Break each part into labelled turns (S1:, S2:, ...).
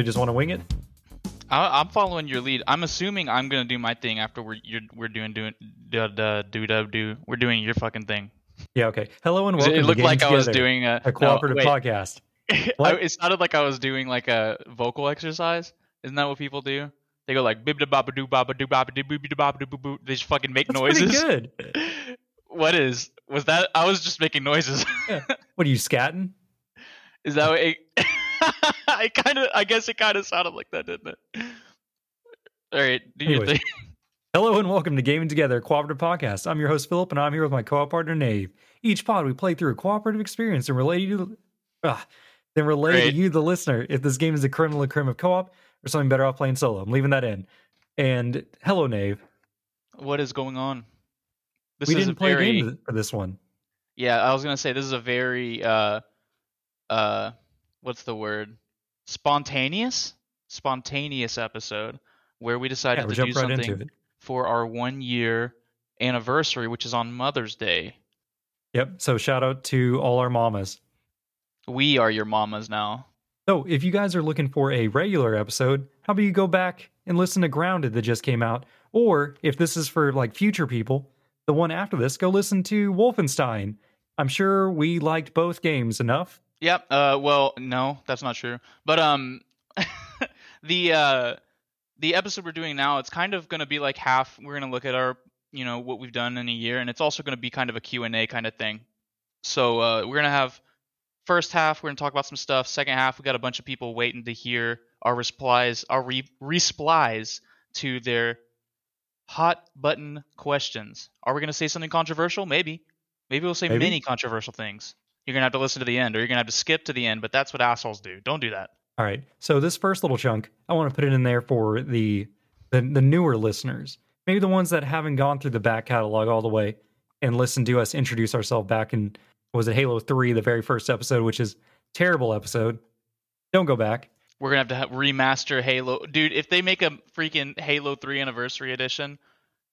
S1: They just want to wing it.
S2: I, I'm following your lead. I'm assuming I'm gonna do my thing after we're you're, we're doing doing da da do da do. We're doing your fucking thing.
S1: Yeah. Okay. Hello and welcome.
S2: it looked like I was doing a,
S1: a cooperative
S2: no,
S1: podcast.
S2: I, it sounded like I was doing like a vocal exercise. Isn't that what people do? They go like bib da baba doo baba doo baba doo booby da baba doo boo boo. They just fucking make
S1: That's
S2: noises.
S1: pretty good.
S2: what is was that? I was just making noises.
S1: What are you scatting?
S2: is that what? It, I kind of. I guess it kind of sounded like that, didn't it? All right, do your
S1: Anyways.
S2: thing.
S1: Hello and welcome to Gaming Together, a cooperative podcast. I'm your host Philip, and I'm here with my co-op partner Nave. Each pod we play through a cooperative experience and relate you to, ah, then relay to
S2: Great.
S1: you, the listener, if this game is a creme de la creme of co-op or something better off playing solo. I'm leaving that in. And hello, Nave.
S2: What is going on? This
S1: we
S2: is
S1: didn't
S2: a
S1: play
S2: very,
S1: a game for this one.
S2: Yeah, I was gonna say this is a very uh uh what's the word? Spontaneous? Spontaneous episode where we decided
S1: we'll
S2: to do
S1: right
S2: something
S1: into it.
S2: for our one year anniversary, which is on Mother's Day.
S1: Yep. So shout out to all our mamas.
S2: We are your mamas now.
S1: So if you guys are looking for a regular episode, how about you go back and listen to Grounded that just came out? Or if this is for like future people, the one after this, go listen to Wolfenstein. I'm sure we liked both games enough.
S2: Yep. Uh well, no, that's not true. But um the uh the episode we're doing now, it's kind of going to be like half we're going to look at our, you know, what we've done in a year and it's also going to be kind of a Q&A kind of thing. So, uh we're going to have first half we're going to talk about some stuff. Second half we got a bunch of people waiting to hear our replies, our re- replies to their hot button questions. Are we going to say something controversial? Maybe. Maybe we'll say
S1: Maybe.
S2: many controversial things. You're going to have to listen to the end or you're going to have to skip to the end, but that's what assholes do. Don't do that.
S1: All right. So this first little chunk, I want to put it in there for the the, the newer listeners, maybe the ones that haven't gone through the back catalog all the way and listened to us introduce ourselves back in was it Halo Three, the very first episode, which is terrible episode. Don't go back.
S2: We're going to have to remaster Halo. Dude, if they make a freaking Halo 3 anniversary edition,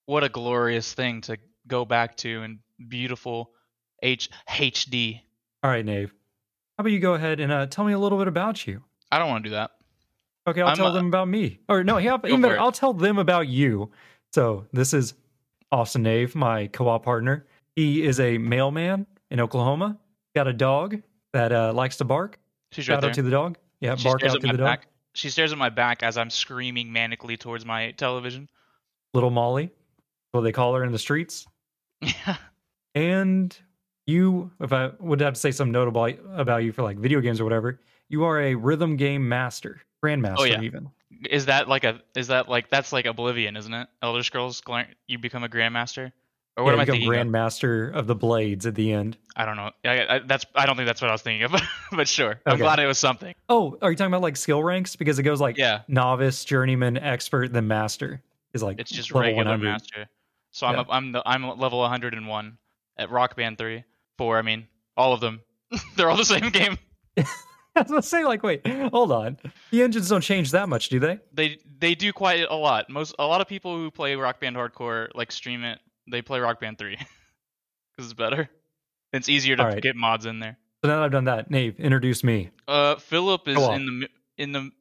S2: what a glorious thing to go back to in beautiful H- HD.
S1: All right, Nave. How about you go ahead and uh, tell me a little bit about you?
S2: I don't want to do that.
S1: Okay, I'll
S2: I'm,
S1: tell
S2: uh,
S1: them about me. Or no, yeah, even better. I'll tell them about you. So this is Austin Nave, my co-op partner. He is a mailman in Oklahoma. Got a dog that uh, likes to bark.
S2: She's
S1: Shout
S2: right there.
S1: out to the dog. Yeah,
S2: she
S1: bark
S2: stares
S1: out
S2: at
S1: to
S2: my
S1: the dog.
S2: back. She stares at my back as I'm screaming manically towards my television.
S1: Little Molly, what they call her in the streets.
S2: Yeah.
S1: And you, if I would have to say something notable about you for like video games or whatever, you are a rhythm game master, grandmaster
S2: Oh, yeah.
S1: even.
S2: Is that like a is that like that's like Oblivion, isn't it? Elder Scrolls you become a grandmaster? Or what
S1: yeah,
S2: am I thinking?
S1: grandmaster of the blades at the end.
S2: I don't know. I, I, that's I don't think that's what I was thinking of, but sure. I'm glad it was something.
S1: Oh, are you talking about like skill ranks? Because it goes like
S2: Yeah.
S1: novice, journeyman, expert, then master is like
S2: It's just regular
S1: 100.
S2: master. So I'm
S1: Yeah.
S2: a, I'm the I'm level 101 at Rock Band 3, 4, I mean, all of them. They're all the same game.
S1: I was gonna say like, wait, hold on. The engines don't change that much, do they?
S2: They they do quite a lot. Most a lot of people who play Rock Band Hardcore like stream it. They play Rock Band 3 cuz it's better. It's easier to
S1: right.
S2: get mods in there.
S1: So now that I've done that, Nave, introduce me.
S2: Uh Philip is
S1: Co-op.
S2: in the in the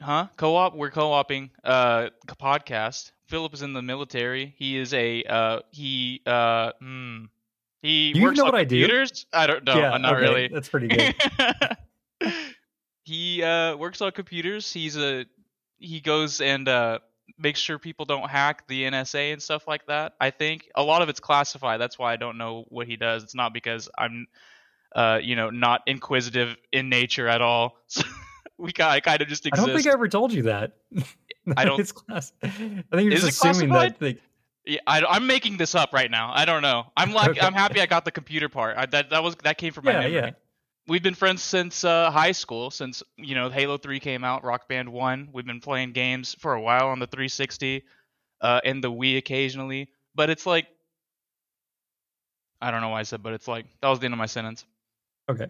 S2: huh? Co-op, we're co-oping uh podcast. Philip is in the military. He is a uh he uh hmm. He
S1: You
S2: works
S1: know
S2: on
S1: what I do?
S2: computers? I don't know.
S1: yeah,
S2: not
S1: okay,
S2: really.
S1: That's pretty good.
S2: he uh, works on computers. He's a he goes and uh, makes sure people don't hack the NSA and stuff like that. I think a lot of it's classified. That's why I don't know what he does. It's not because I'm uh, you know not inquisitive in nature at all. So we kind kind of just exist.
S1: I don't think I ever told you that.
S2: I don't-
S1: It's class. I think you're just assuming
S2: classified?
S1: that. They,
S2: Yeah, I, am making this up right now. I don't know. I'm like
S1: Okay.
S2: I'm happy I got the computer part. I, that that was that came from my
S1: yeah,
S2: memory.
S1: yeah.
S2: We've been friends since uh, high school. Since you know Halo Three came out, Rock Band One. We've been playing games for a while on the 360 uh, and the Wii occasionally. But it's like I don't know why I said, but it's like that was the end of my sentence.
S1: Okay.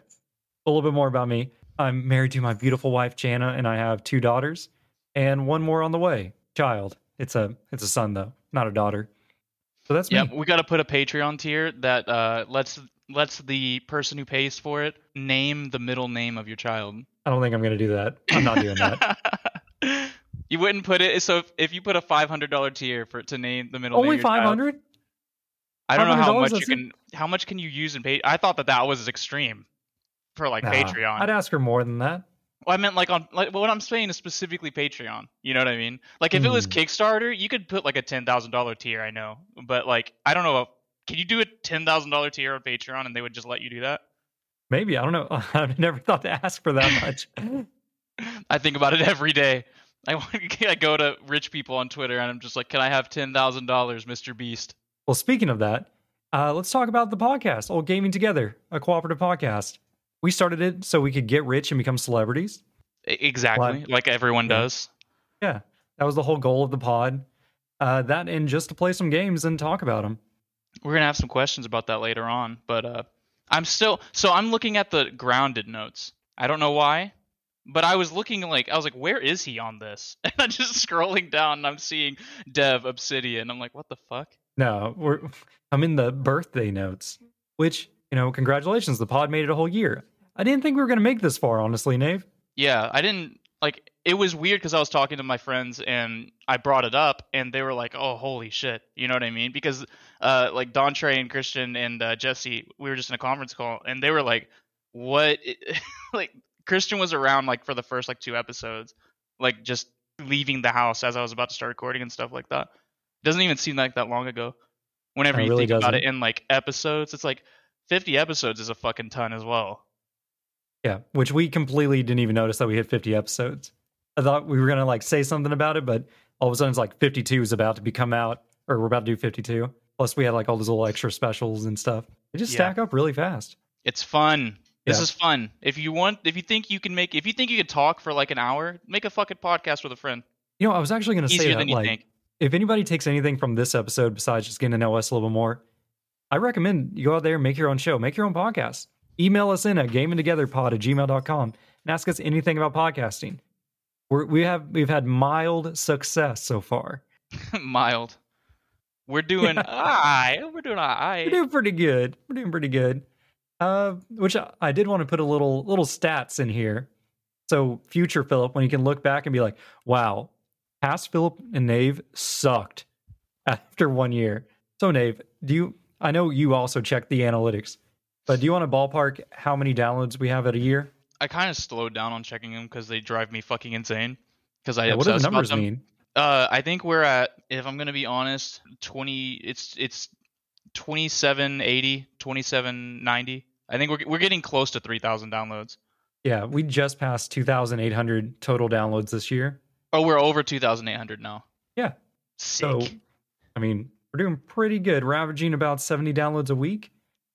S1: A little bit more about me. I'm married to my beautiful wife, Jana, and I have two daughters and one more on the way. Child. It's a it's a son though, not a daughter. So that's
S2: Yeah,
S1: me.
S2: we got to put a Patreon tier that uh, lets lets the person who pays for it name the middle name of your child.
S1: I don't think I'm gonna do that. I'm not doing that.
S2: you wouldn't put it so if, if you put a five hundred dollar tier for to name the middle
S1: Only
S2: your child. I don't know how much you
S1: that's it?
S2: can how much can you use in pay. I thought that that was extreme for like Patreon.
S1: I'd ask her more than that.
S2: Well, I meant like on like what I'm saying is specifically Patreon. You know what I mean? Like if it was
S1: Hmm.
S2: Kickstarter, you could put like a ten thousand dollar tier. I know, but like I don't know. Can you do a ten thousand dollar tier on Patreon and they would just let you do that?
S1: Maybe I don't know. I've never thought to ask for that much.
S2: I think about it every day. I, I go to rich people on Twitter and I'm just like, can I have ten thousand dollars, Mr. Beast?
S1: well, speaking of that, uh, let's talk about the podcast, Old Gaming Together, a cooperative podcast. We started it so we could get rich and become celebrities.
S2: Exactly,
S1: What?
S2: like everyone
S1: Yeah.
S2: does.
S1: Yeah, that was the whole goal of the pod. Uh, that and just to play some games and talk about them.
S2: We're gonna have some questions about that later on, but uh, I'm still so I'm looking at the grounded notes. I don't know why, but I was looking like I was like, where is he on this? And I'm just scrolling down and I'm seeing Dev Obsidian. I'm like, what the fuck?
S1: No, we're I'm in the birthday notes, which you know, congratulations, the pod made it a whole year. I didn't think we were gonna make this far, honestly, Nave.
S2: Yeah, I didn't like. It was weird because I was talking to my friends and I brought it up, and they were like, "Oh, holy shit!" You know what I mean? Because uh, like Don Trey and Christian and uh, Jesse, we were just in a conference call, and they were like, "What?" like Christian was around like for the first like two episodes, like just leaving the house as I was about to start recording and stuff like that. Doesn't even seem like that long ago. Whenever
S1: It
S2: you
S1: really
S2: think about it in like episodes, it's like 50 episodes is a fucking ton as well.
S1: Yeah, which we completely didn't even notice that we hit 50 episodes. I thought we were gonna like say something about it, but all of a sudden it's like 52 is about to be come out, or we're about to do 52. Plus we had like all those little extra specials and stuff. They just
S2: Yeah.
S1: stack up really fast.
S2: It's fun. This
S1: Yeah.
S2: is fun. If you want, if you think you can make, if you think you can talk for like an hour, make a fucking podcast with a friend.
S1: You know, I was actually gonna say that like
S2: think.
S1: if anybody takes anything from this episode besides just getting to know us a little bit more, I recommend you go out there and make your own show, make your own podcast. Email us in at gamingtogetherpod at gmail.com and ask us anything about podcasting. We're, we have we've had mild success so far.
S2: Mild. We're doing,
S1: Yeah.
S2: I, we're doing,
S1: We're doing pretty good. We're doing pretty good. Uh, which I, I did want to put a little little stats in here. So future Philip, when you can look back and be like, wow, past Philip and Nave sucked after one year. So Nave, do you I know you also check the analytics, but do you want to ballpark how many downloads we have at a year?
S2: I kind of slowed down on checking them because they drive me fucking insane. Because I
S1: Yeah, what do the
S2: about
S1: numbers
S2: them.
S1: mean?
S2: Uh, I think we're at, if I'm gonna be honest, 20. It's it's 2780, 2790. I think we're we're getting close to 3,000 downloads.
S1: Yeah, we just passed 2,800 total downloads this year.
S2: Oh, we're over 2,800 now.
S1: Yeah.
S2: Sick.
S1: So, I mean, we're doing pretty good. We're averaging about 70 downloads a week.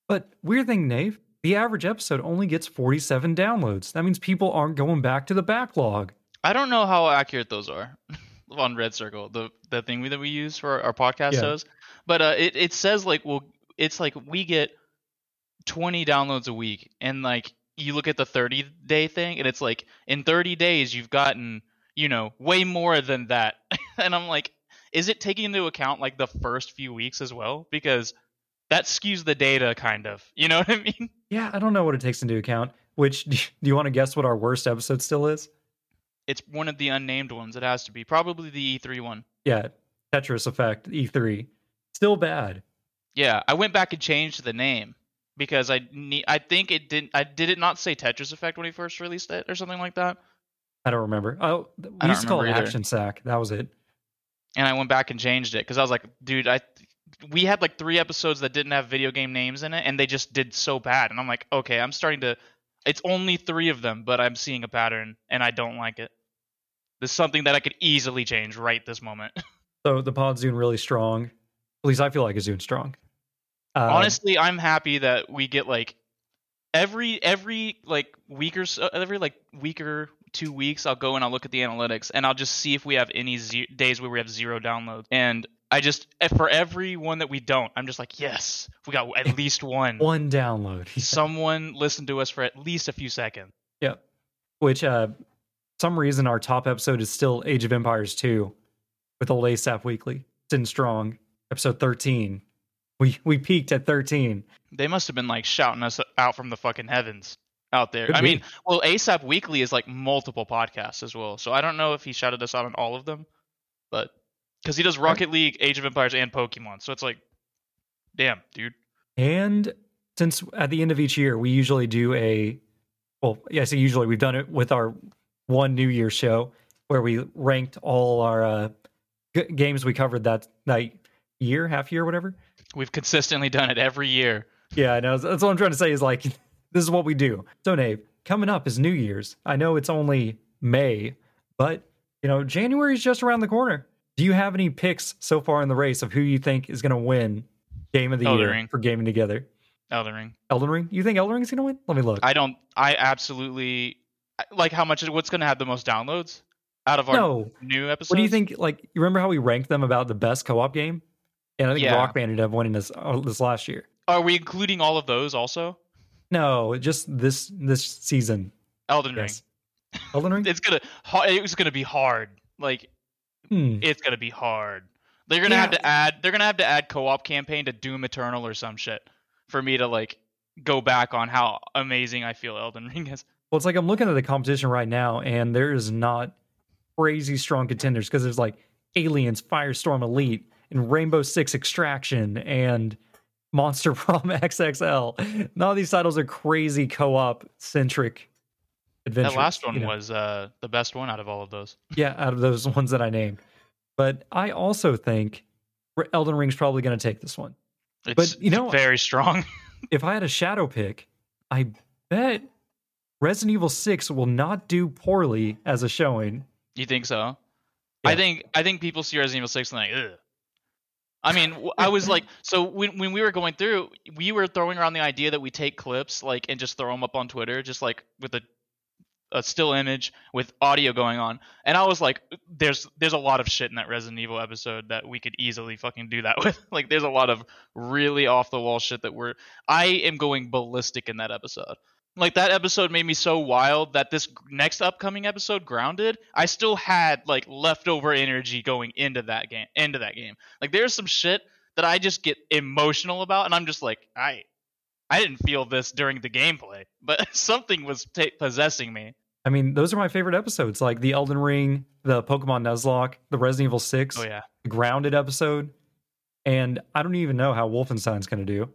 S1: But weird thing, Nave, the average episode only gets 47 downloads. That means people aren't going back to the backlog.
S2: I don't know how accurate those are on RedCircle, the the thing we, that we use for our, our podcast
S1: Yeah.
S2: shows. But uh, it it says like well, it's like we get 20 downloads a week, and like you look at the 30 day thing, and it's like in 30 days you've gotten you know way more than that, and I'm like, is it taking into account like the first few weeks as well? Because that skews the data kind of. You know what I mean?
S1: Yeah, I don't know what it takes into account. Which, do you want to guess what our worst episode still is?
S2: It's one of the unnamed ones. It has to be probably the E3 one.
S1: Yeah, Tetris Effect E3. Still bad.
S2: Yeah, I went back and changed the name because I need. I think it didn't. I did it not say Tetris Effect when he first released it or something like that.
S1: I don't remember. Oh, we
S2: I
S1: used to call it
S2: either.
S1: Action Sack. That was it.
S2: And I went back and changed it because I was like, dude, I we had like three episodes that didn't have video game names in it, and they just did so bad. And I'm like, okay, I'm starting to. It's only three of them, but I'm seeing a pattern, and I don't like it. This is something that I could easily change right this moment.
S1: So the pod's doing really strong. At least I feel like it's doing strong. Uh,
S2: honestly i'm happy that we get like every every like week or so every like week or two weeks i'll go and i'll look at the analytics and i'll just see if we have any ze- days where we have zero downloads and i just eh, for every one that we don't i'm just like yes we got at least one
S1: one download.
S2: someone listened to us for at least a few seconds Yep.
S1: Which, uh, some reason our top episode is still Age of Empires 2. with old ASAP Weekly. Sitting strong. Episode 13. We we peaked at 13.
S2: They must have been like shouting us out from the fucking heavens out there.
S1: Could
S2: I
S1: be.
S2: mean, well, ASAP Weekly is like multiple podcasts as well. So I don't know if he shouted us out on all of them, but because he does Rocket League, Age of Empires, and Pokemon. So it's like, damn, dude.
S1: And since at the end of each year, we usually do a, well, yeah, so usually we've done it with our one New Year's show where we ranked all our uh, g- games we covered that that year, half year, whatever.
S2: We've consistently done it every year.
S1: Yeah, I know. That's what I'm trying to say is like, this is what we do. So, Nave, coming up is New Year's. I know it's only May, but, you know, January's just around the corner. Do you have any picks so far in the race of who you think is going to win Game of the
S2: Elden
S1: Year
S2: Ring.
S1: for Gaming Together?
S2: Elden Ring.
S1: Elden Ring? You think Elden Ring's going to win? Let me look.
S2: I don't. I absolutely like how much. What's going to have the most downloads out of our
S1: no.
S2: new episodes?
S1: What do you think? Like, you remember how we ranked them about the best co op game? And I think
S2: Yeah.
S1: Rock Band ended up winning this, uh, this last year.
S2: Are we including all of those also?
S1: No, just this this season.
S2: Elden
S1: Yes. Elden
S2: Ring.
S1: Ring?
S2: It's gonna. It's gonna be hard. Like
S1: Hmm.
S2: it's gonna be hard. They're gonna have to add. They're gonna have to add co-op campaign to Doom Eternal or some shit for me to like go back on how amazing I feel Elden Ring is.
S1: Well, it's like I'm looking at the competition right now, and there is not crazy strong contenders because there's like Aliens, Fireteam Elite, and Rainbow Six Extraction, and Monster Prom XXL. None of these titles are crazy co-op centric adventures.
S2: that last one
S1: you know?
S2: was uh, the best one out of all of those.
S1: yeah, out of those ones that I named. But I also think Elden Ring's probably going to take this one.
S2: It's
S1: you know-
S2: very strong.
S1: If I had a shadow pick, I bet Resident Evil 6 will not do poorly as a showing.
S2: you think so?
S1: Yeah.
S2: I think I think people see Resident Evil Six and like, ugh. I mean, I was like, so when when we were going through, we were throwing around the idea that we take clips like and just throw them up on Twitter, just like with a a still image with audio going on. And I was like, there's there's a lot of shit in that Resident Evil episode that we could easily fucking do that with. like, there's a lot of really off the wall shit that we're. I am going ballistic in that episode. Like that episode made me so wild that this next upcoming episode, Grounded, I still had like leftover energy going into that game. Into that game, like there's some shit that I just get emotional about, and I'm just like, I, I didn't feel this during the gameplay, but something was ta possessing me.
S1: I mean, those are my favorite episodes, like the Elden Ring, the Pokemon Nuzlocke, the Resident Evil 6,
S2: Oh yeah,
S1: the Grounded episode. And I don't even know how Wolfenstein's going to do.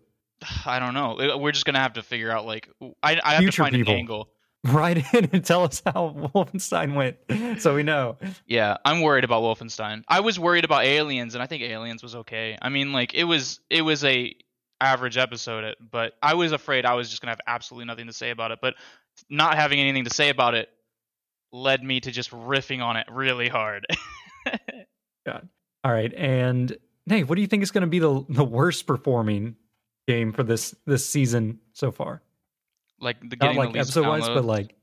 S2: I don't know. We're just gonna have to figure out like I, I have
S1: Future
S2: to find
S1: people.
S2: an angle.
S1: Write in and tell us how Wolfenstein went so we know.
S2: Yeah, I'm worried about Wolfenstein. I was worried about Aliens, and I think Aliens was okay. I mean, like it was it was a average episode, it- but I was afraid I was just gonna have absolutely nothing to say about it. But not having anything to say about it led me to just riffing on it really hard.
S1: All right. And Nave, what do you think is going to be the, the worst performing game for this this season so far?
S2: like the
S1: Not
S2: getting
S1: like
S2: the least
S1: episode wise, but like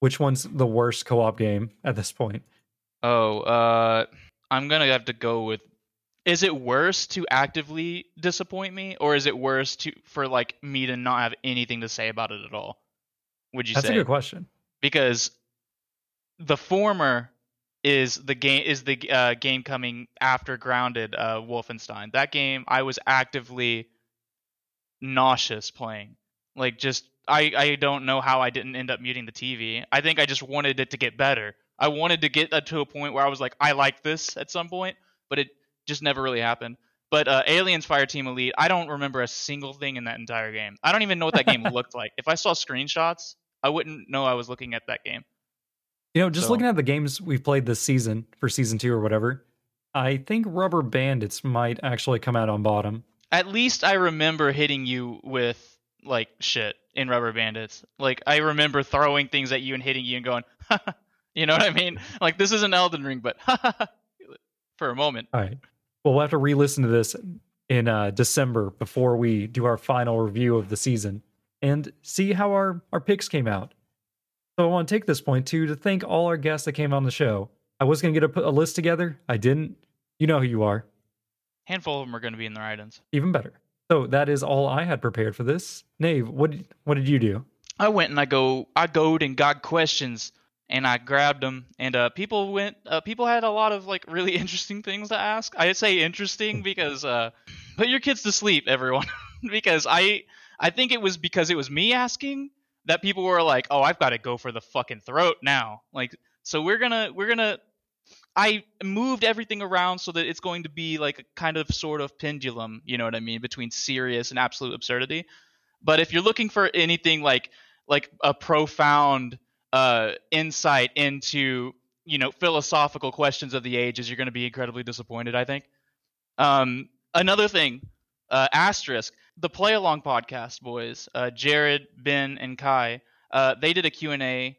S1: which one's the worst co op game at this point?
S2: Oh, uh, I'm gonna have to go with. Is it worse to actively disappoint me, or is it worse to for like me to not have anything to say about it at all? Would you say
S1: That's
S2: say?
S1: a good question.
S2: because the former is the game is the uh, game coming after Grounded uh, Wolfenstein. That game I was actively nauseous playing. Like just I I don't know how I didn't end up muting the TV. I think I just wanted it to get better. I wanted to get that to a point where I was like I like this at some point, but it just never really happened. But uh, Aliens Fireteam Elite, I don't remember a single thing in that entire game. I don't even know what that game looked like. If I saw screenshots, I wouldn't know I was looking at that game.
S1: You know, just
S2: So-
S1: looking at the games we've played this season for season two or whatever, I think Rubber Bandits might actually come out on bottom.
S2: At least I remember hitting you with like shit in Rubber Bandits. Like I remember throwing things at you and hitting you and going, you know what I mean? Like this is an Elden Ring, but for a moment.
S1: All right. Well, we'll have to re listen to this in uh, December before we do our final review of the season and see how our, our picks came out. So I want to take this point too to thank all our guests that came on the show. I was going to get a, a list together. I didn't. You know who you are.
S2: Handful of them are going to be in the items.
S1: Even better. So that is all I had prepared for this. Nave, what did, what did you do?
S2: I went and I go, I goed and got questions and I grabbed them, and uh, people went. Uh, people had a lot of like really interesting things to ask. I say interesting because uh, put your kids to sleep, everyone, because I I think it was because it was me asking that people were like, oh, I've got to go for the fucking throat now. Like, so we're gonna we're gonna. I moved everything around so that it's going to be like a kind of sort of pendulum, you know what I mean, between serious and absolute absurdity. But if you're looking for anything like like a profound uh, insight into you know philosophical questions of the ages, you're going to be incredibly disappointed. I think. Um, another thing, uh, asterisk the play along podcast boys, uh, Jared, Ben, and Kai. Uh, they did a Q and A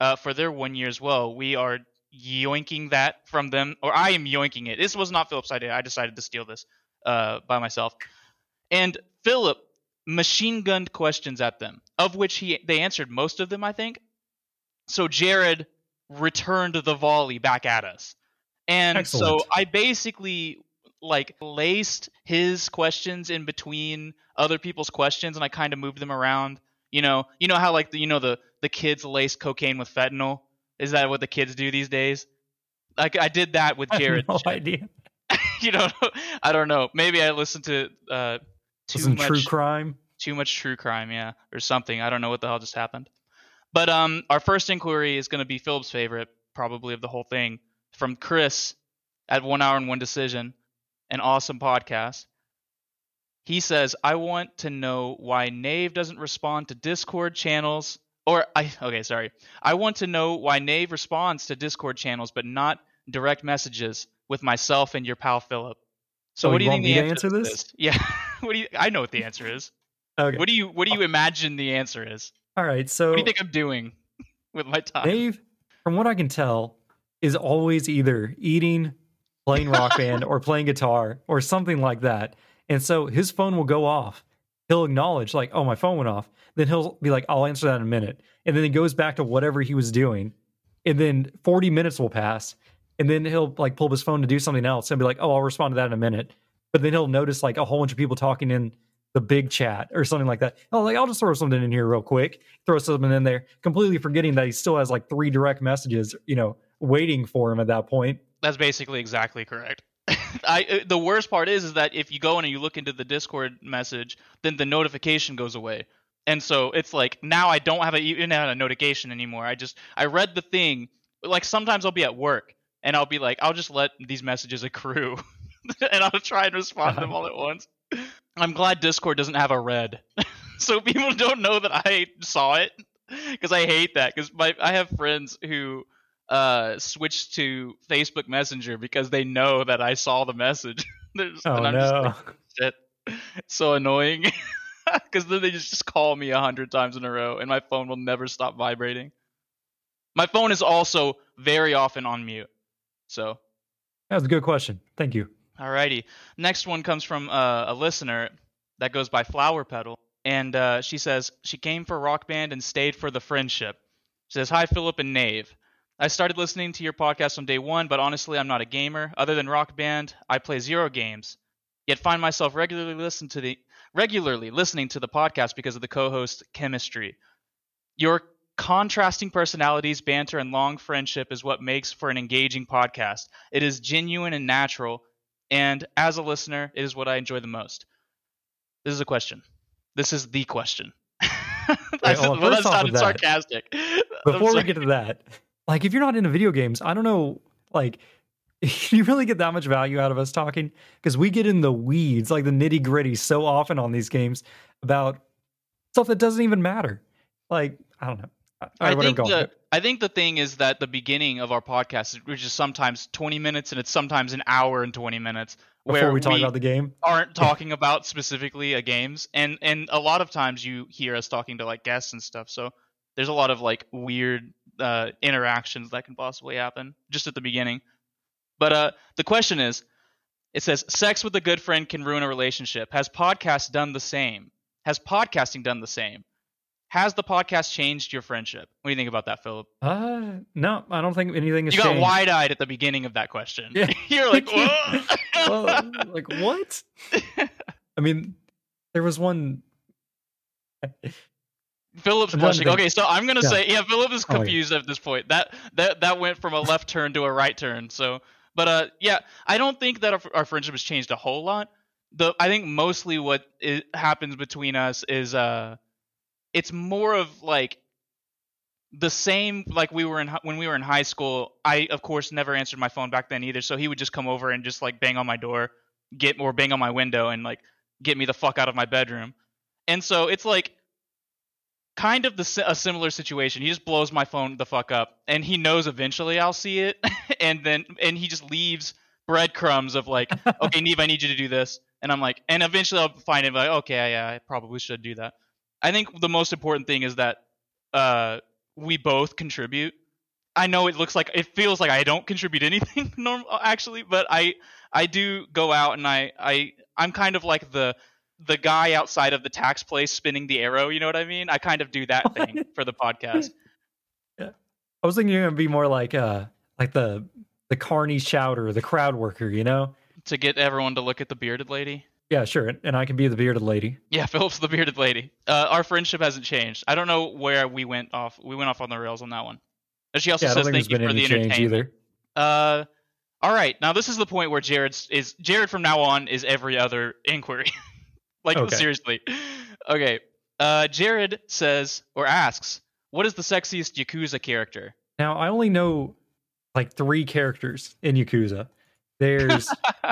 S2: uh, for their one year as well. We are yoinking that from them, or I am yoinking it. This was not Philip's idea. I decided to steal this uh, by myself. And Philip machine gunned questions at them, of which he they answered most of them, I think. So Jared returned the volley back at us. And
S1: Excellent.
S2: so I basically like laced his questions in between other people's questions and I kind of moved them around. You know, you know how like the, you know the the kids lace cocaine with fentanyl? Is that what the kids do these days? Like I did that with
S1: I
S2: Jared.
S1: have no idea.
S2: you know, I don't know. Maybe I listened to uh too much
S1: true crime.
S2: too much true crime, yeah, or something. I don't know what the hell just happened. But um, our first inquiry is going to be Philip's favorite, probably of the whole thing, from Chris at One Hour and One Decision, an awesome podcast. He says, "I want to know why Nave doesn't respond to Discord channels." Or I okay, sorry. I want to know why Nave responds to Discord channels, but not direct messages with myself and your pal Philip. So,
S1: Oh,
S2: what do
S1: you
S2: think the answer,
S1: answer this?
S2: this? Yeah. what do you? I know what the answer is.
S1: Okay.
S2: What do you What do you imagine the answer is?
S1: All right. So
S2: What do you think I'm doing with my time?
S1: Nave, from what I can tell, is always either eating, playing rock band, or playing guitar, or something like that. And so his phone will go off. He'll acknowledge, like, oh, my phone went off. Then he'll be like, I'll answer that in a minute. And then he goes back to whatever he was doing. And then 40 minutes will pass. And then he'll like pull up his phone to do something else and be like, oh, I'll respond to that in a minute. But then he'll notice like a whole bunch of people talking in the big chat or something like that. Oh, like I'll just throw something in here real quick, throw something in there, completely forgetting that he still has like three direct messages, you know, waiting for him at that point.
S2: That's basically exactly correct. I uh, the worst part is is that if you go in and you look into the Discord message, then the notification goes away. And so it's like now I don't have a, even have a notification anymore. I just I read the thing. Like sometimes I'll be at work and I'll be like I'll just let these messages accrue and I'll try and respond to them all at once. I'm glad Discord doesn't have a red, so people don't know that I saw it because I hate that because my I have friends who uh switched to Facebook Messenger because they know that I saw the message. Just-
S1: Oh
S2: and I'm just
S1: no.
S2: like. It's so annoying because then they just, call me a hundred times in a row and my phone will never stop vibrating. My phone is also very often on mute. So
S1: That was a good question. Thank you.
S2: Alrighty. Next one comes from uh, a listener that goes by Flower Petal, and uh, she says she came for Rock Band and stayed for the friendship. She says, "Hi, Philip and Nave. I started listening to your podcast on day one, but honestly, I'm not a gamer. Other than Rock Band, I play zero games. Yet find myself regularly listen to the regularly listening to the podcast because of the co-host chemistry. Your contrasting personalities, banter, and long friendship is what makes for an engaging podcast. It is genuine and natural." And as a listener, it is what I enjoy the most. This is a question. This is the question.
S1: Right, well,
S2: well, that sounded
S1: that,
S2: sarcastic.
S1: Before we get to that, like if you're not into video games, I don't know, like do you really get that much value out of us talking? Because we get in the weeds, like the nitty gritty, so often on these games about stuff that doesn't even matter. Like I don't know.
S2: I think the I think the thing is that the beginning of our podcast, which is sometimes 20 minutes and it's sometimes an hour and 20 minutes,
S1: before
S2: where
S1: we talk about the game.
S2: aren't talking about specifically a games and and a lot of times you hear us talking to like guests and stuff so there's a lot of like weird uh interactions that can possibly happen just at the beginning. But uh the question is it says sex with a good friend can ruin a relationship. Has podcast done the same? Has podcasting done the same has the podcast changed your friendship what do you think about that philip
S1: Uh, no, I don't think anything has changed.
S2: you got wide-eyed at the beginning of that question
S1: Yeah.
S2: you're like
S1: well, like what? I mean, there was one.
S2: Philip's
S1: I'm trying to
S2: blushing. Okay, so I'm gonna
S1: Yeah.
S2: say yeah, Philip is
S1: Oh, yeah.
S2: confused at this point. That that that went from a left turn to a right turn. So, but uh, yeah, I don't think that our, our friendship has changed a whole lot. The I think mostly what happens between us is uh, it's more of like the same like we were in when we were in high school. I of course never answered my phone back then either, so he would just come over and just like bang on my door, get or bang on my window and like get me the fuck out of my bedroom. And so it's like kind of the a similar situation. He just blows my phone the fuck up, and he knows eventually I'll see it, and then and he just leaves breadcrumbs of like, okay, Neve, I need you to do this, and I'm like, and eventually I'll find him like, okay, yeah, I probably should do that. I think the most important thing is that uh, we both contribute. I know it looks like it feels like I don't contribute anything normal actually, but I I do go out and I I I'm kind of like the the guy outside of the tax place spinning the arrow, you know what I mean? I kind of do that thing for the podcast. Yeah.
S1: I was thinking you're gonna be more like uh like the the carny shouter, the crowd worker, you know?
S2: to get everyone to look at the bearded lady.
S1: Yeah, sure. And I can be the bearded lady.
S2: Yeah, Philip's the bearded lady. Uh, our friendship hasn't changed. I don't know where we went off. We went off on the rails on that one. And she also
S1: Yeah,
S2: says thank you
S1: been
S2: for the entertainment.
S1: either.
S2: Uh, all right. Now this is the point where Jared's is Jared from now on is every other inquiry. like
S1: Okay.
S2: seriously. Okay. Uh, Jared says or asks, "What is the sexiest Yakuza character?"
S1: Now I only know like three characters in Yakuza. There's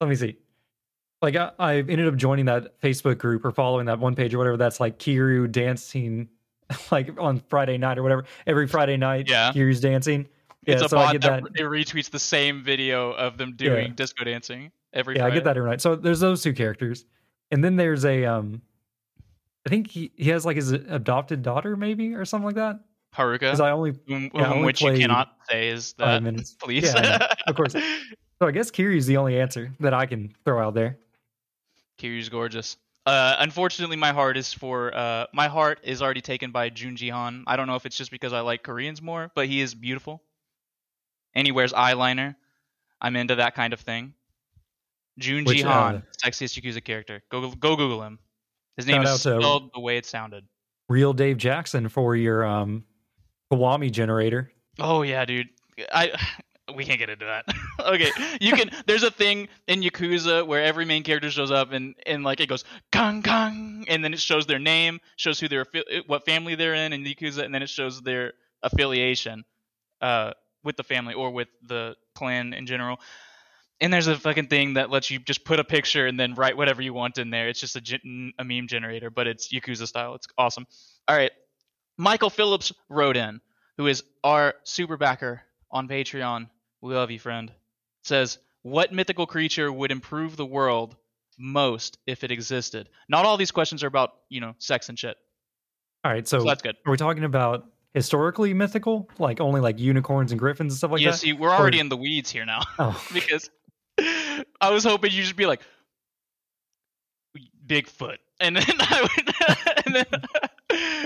S1: let me see. Like I, I ended up joining that Facebook group or following that one page or whatever. That's like Kiryu dancing, like on Friday night or whatever. Every Friday night,
S2: Yeah.
S1: Kiryu's dancing. Yeah,
S2: it's a
S1: so I
S2: bot
S1: get
S2: that,
S1: that.
S2: it retweets the same video of them doing
S1: Yeah.
S2: disco dancing every.
S1: Yeah, I get that every night. So there's those two characters, and then there's a um, I think he he has like his adopted daughter maybe or something like that.
S2: Haruka.
S1: Because I only Yeah, I only
S2: which you cannot say is that. Please.
S1: Yeah, Of course. So I guess Kiryu's the only answer that I can throw out there.
S2: Kiryu's gorgeous. Uh, unfortunately, my heart is for uh, my heart is already taken by Joon-gi Han. I don't know if it's just because I like Koreans more, but he is beautiful, and he wears eyeliner. I'm into that kind of thing. Joon-gi
S1: Which, uh,
S2: Han, sexiest Yakuza character. Go go Google him. His name is spelled the way it sounded.
S1: Real Dave Jackson for your um, Kiwami generator.
S2: Oh yeah, dude. I we can't get into that. okay, you can. There's a thing in Yakuza where every main character shows up and and like it goes kang kang, and then it shows their name, shows who they're what family they're in in Yakuza, and then it shows their affiliation uh with the family or with the clan in general. And there's a fucking thing that lets you just put a picture and then write whatever you want in there. It's just a, a meme generator, but it's Yakuza style. It's awesome. All right. Michael Phillips wrote in, who is our super backer on Patreon. We love you, friend. Says, What mythical creature would improve the world most if it existed? Not all these questions are about, you know, sex and shit.
S1: All right, so
S2: So that's good.
S1: are we talking about historically mythical, like only like unicorns and griffins and stuff like
S2: yeah,
S1: that?
S2: see, we're already in the weeds here now.
S1: Oh,
S2: because I was hoping you'd just be like Bigfoot, and then I would, and then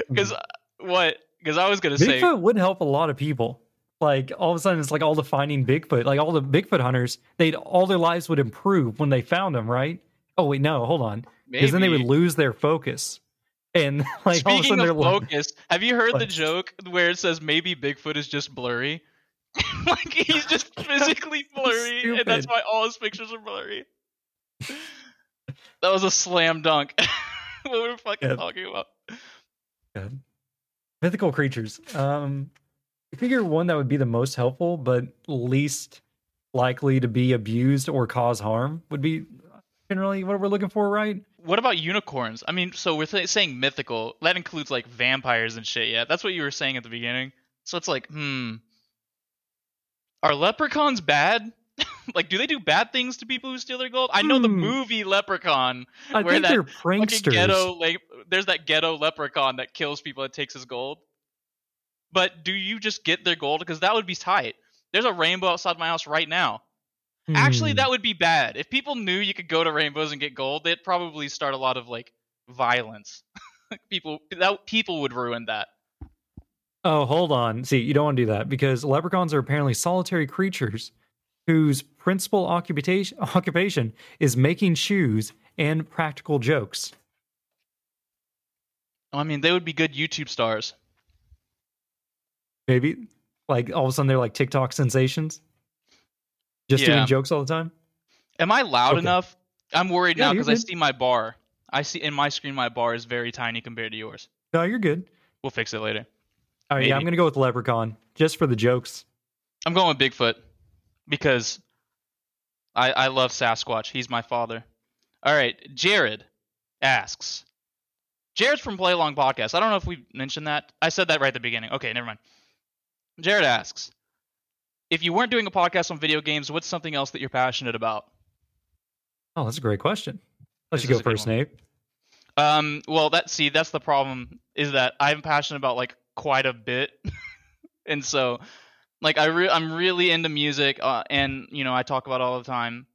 S2: because mm-hmm. what? Because I was gonna say,
S1: Bigfoot would help a lot of people. Like all of a sudden, it's like all the finding Bigfoot, like all the Bigfoot hunters, they'd all their lives would improve when they found him, right? Oh wait, no, hold on, because then they would lose their focus, and like all of a
S2: Speaking
S1: sudden they're
S2: of
S1: like,
S2: focus, have you heard the joke where it says maybe Bigfoot is just blurry? like he's just physically blurry, and that's why all his pictures are blurry. that was a slam dunk. what were we fucking
S1: Yeah.
S2: talking about?
S1: God. mythical creatures. Um, I figure one that would be the most helpful, but least likely to be abused or cause harm would be generally what we're looking for, right?
S2: What about unicorns? I mean, so we're th- saying mythical. That includes like vampires and shit. Yeah, that's what you were saying at the beginning. So it's like, hmm, are leprechauns bad? like, do they do bad things to people who steal their gold? I know the
S1: Hmm.
S2: movie Leprechaun.
S1: I
S2: Where
S1: think
S2: that
S1: they're pranksters.
S2: ghetto, like, there's that ghetto leprechaun that kills people and takes his gold. But do you just get their gold? Because that would be tight. There's a rainbow outside my house right now. Actually,
S1: Hmm.
S2: that would be bad. If people knew you could go to rainbows and get gold, they'd probably start a lot of like violence. people that people would ruin that.
S1: Oh, hold on. See, you don't want to do that because leprechauns are apparently solitary creatures whose principal occupation occupation is making shoes and practical jokes.
S2: I mean, they would be good YouTube stars.
S1: Maybe like all of a sudden they're like TikTok sensations, just
S2: Yeah.
S1: doing jokes all the time.
S2: Am I loud
S1: Okay.
S2: enough? I'm worried
S1: Yeah,
S2: now because I see my bar. I see in my screen my bar is very tiny compared to yours.
S1: No, you're good.
S2: We'll fix it later.
S1: All right, yeah, I'm gonna go with Leprechaun just for the jokes.
S2: I'm going with Bigfoot because I I love Sasquatch. He's my father. All right, Jared asks. Jared's from Play Along Podcast. I don't know if we mentioned that. I said that right at the beginning. Okay, never mind. Jared asks, if you weren't doing a podcast on video games, what's something else that you're passionate about?
S1: Oh, that's a great question. Let
S2: This
S1: you go first. Nave.
S2: Um, well, that see, that's the problem is that I'm passionate about like quite a bit, and so like I re- I'm really into music, uh, and you know I talk about it all the time.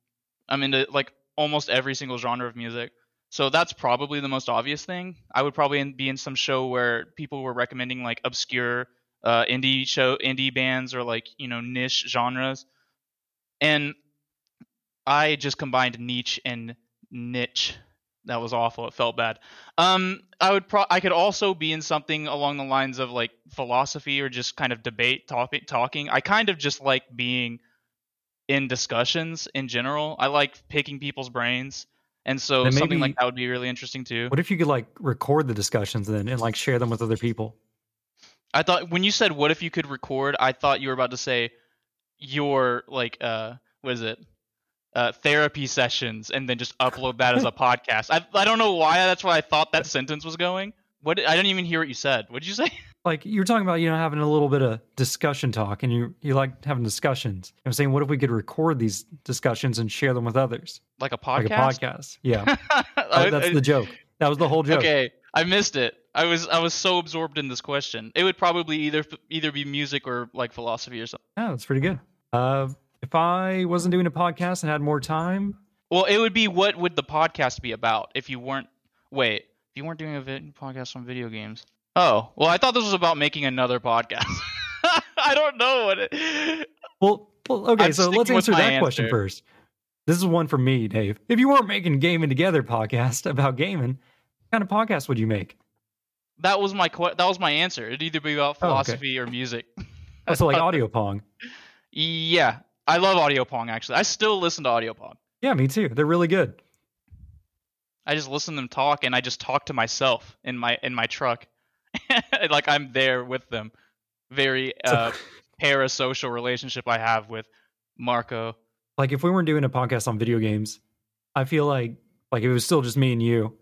S2: I'm into like almost every single genre of music, so that's probably the most obvious thing. I would probably be in some show where people were recommending like obscure uh, indie show, indie bands, or like you know niche genres, and I just combined niche and niche. That was awful. It felt bad. Um, I would pro- I could also be in something along the lines of like philosophy or just kind of debate topic talking. I kind of just like being in discussions in general. I like picking people's brains. And so
S1: Then
S2: something like that would be really interesting too.
S1: What if you could like record the discussions then and like share them with other people?
S2: I thought when you said what if you could record, I thought you were about to say your like uh what is it? Uh, therapy sessions and then just upload that as a podcast. I I don't know why that's why I thought that sentence was going. What I didn't even hear what you said. What did you say?
S1: Like you were talking about, you know, having a little bit of discussion talk, and you you like having discussions. I'm saying, what if we could record these discussions and share them with others,
S2: Like a podcast?
S1: like a podcast? Yeah, Oh, that's the joke. That was the whole joke.
S2: Okay, I missed it. I was I was so absorbed in this question. It would probably either either be music or like philosophy or something.
S1: Yeah, that's pretty good. Uh, if I wasn't doing a podcast and had more time,
S2: Well, it would be what would the podcast be about if you weren't wait if you weren't doing a vid- podcast on video games. Oh, well, I thought this was about making another podcast. I don't know what it.
S1: well, well okay,
S2: I'm
S1: so let's answer that question first. This is one for me, Nave. If you weren't making gaming together podcast about gaming, what kind of podcast would you make?
S2: That was my que- that was my answer. It'd either be about
S1: Oh, okay.
S2: philosophy or music.
S1: Oh, so like audio pong.
S2: Yeah, I love Audio Pong. Actually, I still listen to Audio Pong.
S1: Yeah, me too. They're really good.
S2: I just listen to them talk, and I just talk to myself in my in my truck, like I'm there with them. Very uh, parasocial relationship I have with Marco.
S1: like if we weren't doing a podcast on video games, I feel like like if it was still just me and you,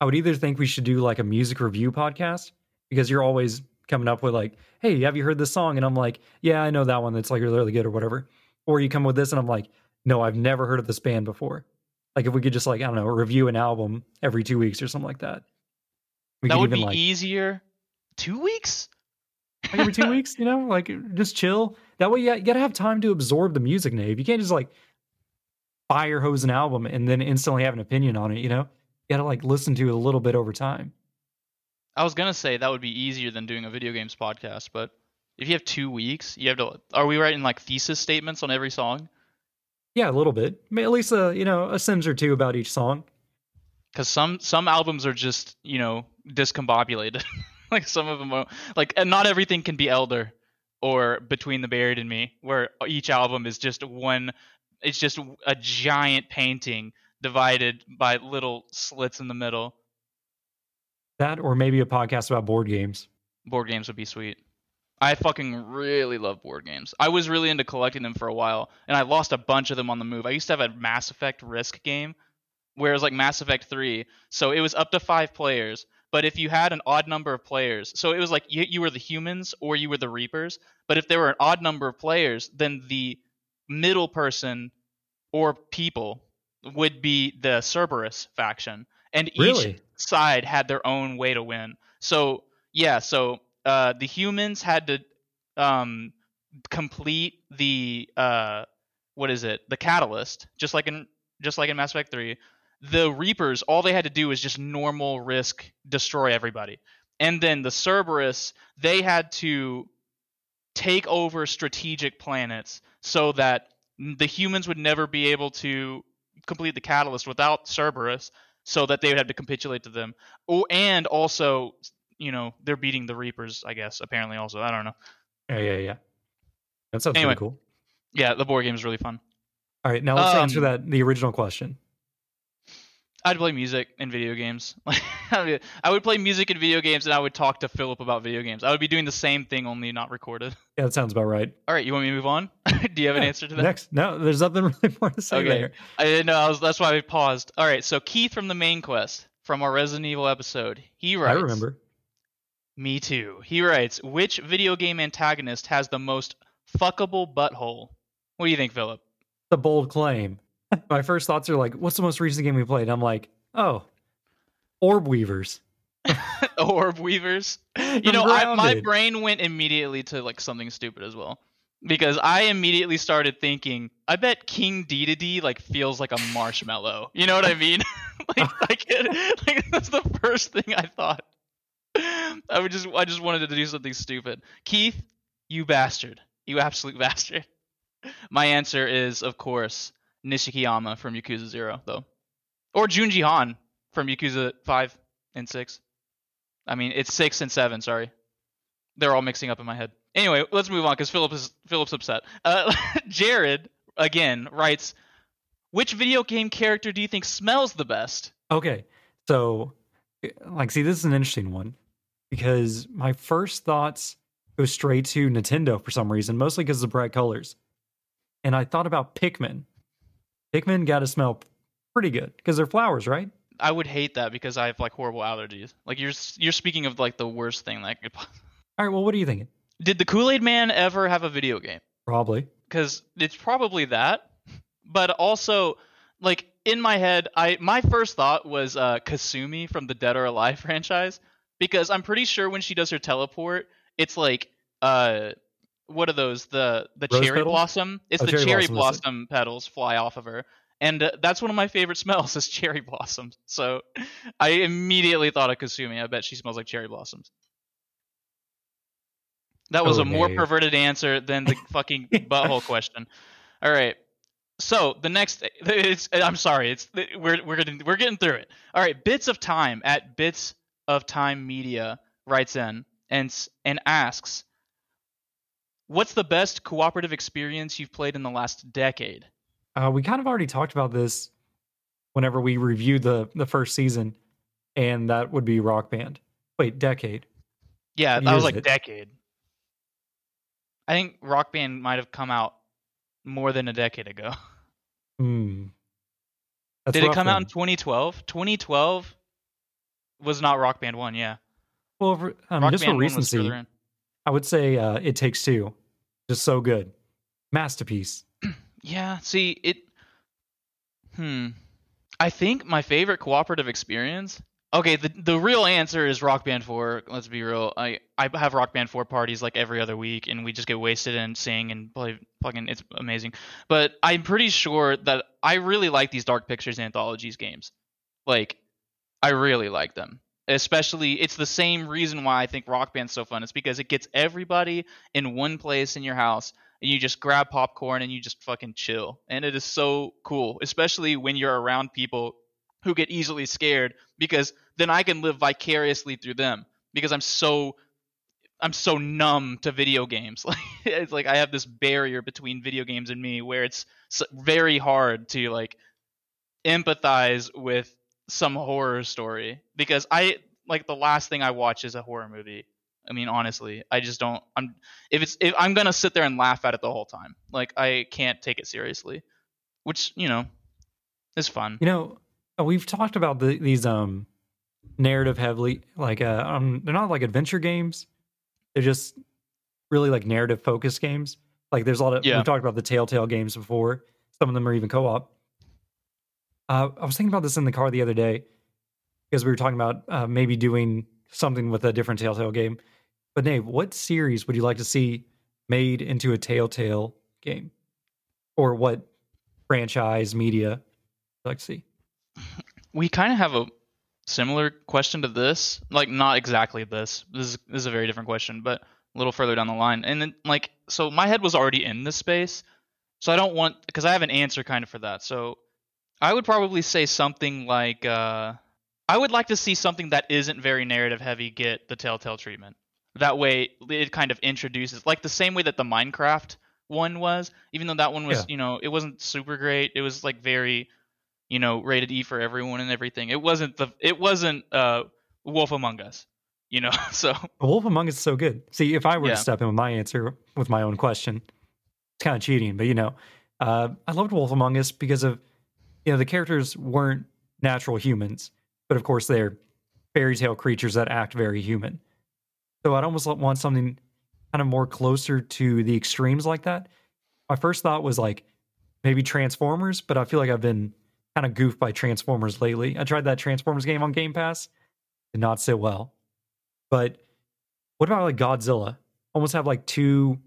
S1: I would either think we should do like a music review podcast because you're always coming up with like, hey, have you heard this song? And I'm like, yeah, I know that one that's like really, good or whatever. Or you come with this and I'm like, no, I've never heard of this band before. Like if we could just like, I don't know, review an album every two weeks or something like that. We
S2: that would be
S1: like,
S2: easier. Two weeks?
S1: like every two weeks, you know, like just chill. That way, you, you gotta have time to absorb the music, Nave. You can't just like fire hose an album and then instantly have an opinion on it. You know, you gotta like listen to it a little bit over time.
S2: I was gonna say that would be easier than doing a video games podcast, but if you have two weeks, you have to. Are we writing like thesis statements on every song?
S1: Yeah, a little bit. At least a you know a sentence or two about each song.
S2: Because some some albums are just you know discombobulated. like some of them are like, and not everything can be Elder or Between the Buried and Me, where each album is just one. It's just a giant painting divided by little slits in the middle.
S1: That or maybe a podcast about board games.
S2: board games would be sweet. I fucking really love board games. I was really into collecting them for a while, and I lost a bunch of them on the move. I used to have a Mass Effect Risk game, where it was like Mass Effect 3, so it was up to five players. But if you had an odd number of players, so it was like you, you were the humans or you were the Reapers. But if there were an odd number of players, then the middle person or people would be the Cerberus faction, and each
S1: Really?
S2: side had their own way to win. So yeah, so uh, the humans had to um, complete the uh, what is it? The catalyst, just like in just like in Mass Effect Three. The Reapers, all they had to do was just normal risk destroy everybody, and then the Cerberus, they had to take over strategic planets so that the humans would never be able to complete the catalyst without Cerberus. so that they would have to capitulate to them. Oh, and also, you know, they're beating the Reapers, I guess. Apparently, also, I don't know.
S1: Yeah, yeah, yeah. That sounds
S2: Anyway.
S1: pretty cool.
S2: Yeah, the board game is really fun.
S1: All right, now let's answer
S2: Um,
S1: that the original question.
S2: I'd play music and video games. I would play music and video games, and I would talk to Philip about video games. I would be doing the same thing, only not recorded.
S1: Yeah, that sounds about right.
S2: All right, you want me to move on? Do you have an answer to that?
S1: Next, no, there's nothing really more to say
S2: Okay.
S1: there.
S2: I didn't know. I was, that's why we paused. All right, so Keith from the main quest from our Resident Evil episode. He writes.
S1: I remember.
S2: Me too. He writes, which video game antagonist has the most fuckable butthole? What do you think, Philip?
S1: The bold claim. My first thoughts are like, what's the most recent game we played? I'm like, oh, Orb Weavers.
S2: Orb Weavers. You know, I, my brain went immediately to like something stupid as well. Because I immediately started thinking, I bet King Dedede like feels like a marshmallow. You know what I mean? like, I like that's the first thing I thought. I would just I just wanted to do something stupid. Keith, you bastard. You absolute bastard. My answer is, of course, Nishikiyama from Yakuza Zero, though. Or Joon-gi Han from Yakuza Five and Six. I mean, it's six and seven. Sorry, they're all mixing up in my head. Anyway, let's move on because Philip is Philip's upset. Uh, Jared again writes, "Which video game character do you think smells the best?"
S1: Okay, so like, see, this is an interesting one because my first thoughts go straight to Nintendo for some reason, mostly because of the bright colors. And I thought about Pikmin. Pikmin got to smell pretty good because they're flowers, right?
S2: I would hate that because I have like horrible allergies. Like you're you're speaking of like the worst thing that could.
S1: All right, well, what are you thinking?
S2: Did the Kool Aid Man ever have a video game?
S1: Probably.
S2: because it's probably that but also like in my head i my first thought was uh kasumi from the dead or alive franchise because i'm pretty sure when she does her teleport it's like uh what are those the the
S1: Rose
S2: cherry
S1: petals?
S2: blossom it's
S1: Oh,
S2: the
S1: cherry
S2: cherry
S1: blossom, it.
S2: blossom petals fly off of her and uh, that's one of my favorite smells is cherry blossoms so i immediately thought of kasumi i bet she smells like cherry blossoms that was
S1: Oh,
S2: a more
S1: Dave.
S2: perverted answer than the fucking butthole question. All right. So the next, it's, I'm sorry, it's we're we're getting we're getting through it. All right, bits of time at bits of time media writes in and s- and asks, "What's the best cooperative experience you've played in the last decade?"
S1: Uh, we kind of already talked about this whenever we reviewed the the first season, and that would be Rock Band. Wait, Decade.
S2: Yeah, that was like
S1: it?
S2: decade. I think Rock Band might have come out more than a decade ago.
S1: Hmm.
S2: Did it come out in 2012? 2012 was not Rock Band 1, yeah.
S1: Well, um, just for
S2: Band 1
S1: recency. I would say uh, It Takes Two. Just so good. Masterpiece.
S2: Yeah, see, it. Hmm. I think my favorite cooperative experience. Okay, the the real answer is Rock Band 4. Let's be real. I I have Rock Band 4 parties like every other week, and we just get wasted and sing and play. Fucking, it's amazing. But I'm pretty sure that I really like these Dark Pictures anthologies games. Like, I really like them. Especially, it's the same reason why I think Rock Band's so fun. It's because it gets everybody in one place in your house and you just grab popcorn and you just fucking chill. And it is so cool, especially when you're around people who get easily scared because then I can live vicariously through them because I'm so I'm so numb to video games. Like it's like I have this barrier between video games and me where it's very hard to like empathize with some horror story because I like the last thing I watch is a horror movie. I mean, honestly, I just don't. I'm if it's if I'm gonna sit there and laugh at it the whole time. Like I can't take it seriously, which you know is fun.
S1: You know, uh, we've talked about the, these um narrative heavily like uh um they're not like adventure games. They're just really like narrative focused games. Like there's a lot of
S2: Yeah.
S1: we've talked about the Telltale games before. Some of them are even co-op. Uh, I was thinking about this in the car the other day because we were talking about uh, maybe doing something with a different Telltale game. But Nave, what series would you like to see made into a Telltale game, or what franchise media like to see?
S2: we kind of have a similar question to this. Like not exactly this. This is, this is a very different question but a little further down the line. And then like so my head was already in this space. So i don't want because i have an answer kind of for that. So I would probably say something like uh, I would like to see something that isn't very narrative heavy get the Telltale treatment. That way, it kind of introduces like the same way that the Minecraft one was. Even though that one was,
S1: Yeah.
S2: you know, it wasn't super great. It was like very, you know, rated E for everyone and everything. It wasn't the it wasn't uh, Wolf Among Us. You know, so
S1: Wolf Among Us is so good. See, if I were
S2: Yeah.
S1: to step in with my answer with my own question, it's kind of cheating, but you know, uh, I loved Wolf Among Us because of, you know, the characters weren't natural humans, but of course they're fairy tale creatures that act very human. So I'd almost want something kind of more closer to the extremes like that. My first thought was like maybe Transformers, but I feel like I've been kind of goofed by Transformers lately. I tried that Transformers game on Game Pass, did not sit well. But what about like Godzilla? Almost have like two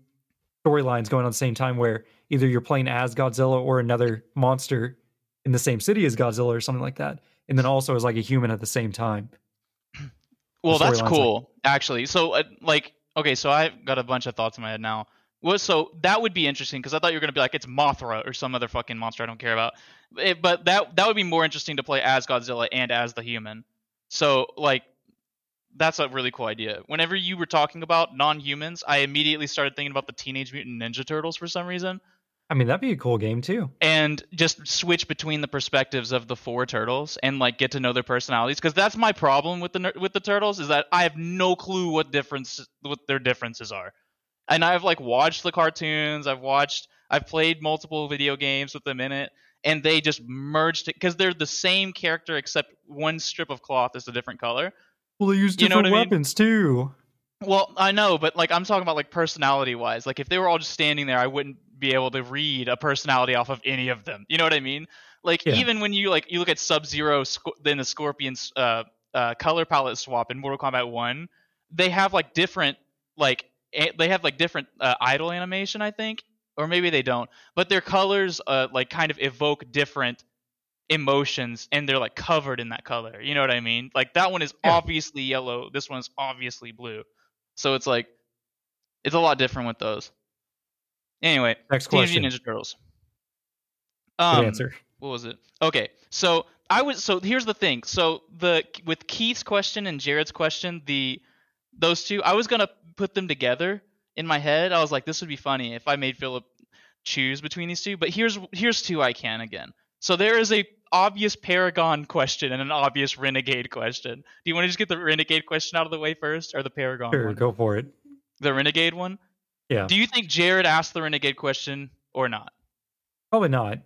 S1: storylines going on at the same time where either you're playing as Godzilla or another monster in the same city as Godzilla or something like that. And then also as like a human at the same time.
S2: Well, that's cool, actually. So, uh, like, okay, so I've got a bunch of thoughts in my head now. Well, so that would be interesting because I thought you were gonna be like it's Mothra or some other fucking monster I don't care about. It- but that that would be more interesting to play as Godzilla and as the human. So, like, that's a really cool idea. Whenever you were talking about non-humans, I immediately started thinking about the Teenage Mutant Ninja Turtles for some reason.
S1: I mean, that'd be a cool game too.
S2: and just switch between the perspectives of the four turtles and like get to know their personalities because that's my problem with the with the turtles is that I have no clue what difference what their differences are. And I've like watched the cartoons, I've watched I've played multiple video games with them in it and they just merged it cuz they're the same character except one strip of cloth is a different color.
S1: Well, they use
S2: You know
S1: different
S2: I mean?
S1: weapons too.
S2: Well, I know, but like I'm talking about like personality wise. Like if they were all just standing there, I wouldn't be able to read a personality off of any of them. You know what I mean? Like
S1: Yeah.
S2: even when you like you look at Sub Zero, then the Scorpion's uh, uh, color palette swap in Mortal Kombat One, they have like different like a- they have like different uh, idle animation, I think, or maybe they don't. But their colors uh, like kind of evoke different emotions, and they're like covered in that color. You know what I mean? Like that one is
S1: Yeah.
S2: obviously yellow. This one's obviously blue. So it's like it's a lot different with those. Anyway,
S1: Next question.
S2: Mutant Ninja Turtles.
S1: Good
S2: Um,
S1: answer.
S2: what was it? Okay, so I was so here's the thing. So the with Keith's question and Jared's question, the those two, I was gonna put them together in my head. I was like, this would be funny if I made Philip choose between these two. But here's here's two I can again. So there is a obvious Paragon question and an obvious Renegade question. Do you want to just get the Renegade question out of the way first, or the Paragon
S1: Sure,
S2: one?
S1: go for it.
S2: The Renegade one.
S1: Yeah.
S2: Do you think Jared asked the Renegade question or not?
S1: Probably not.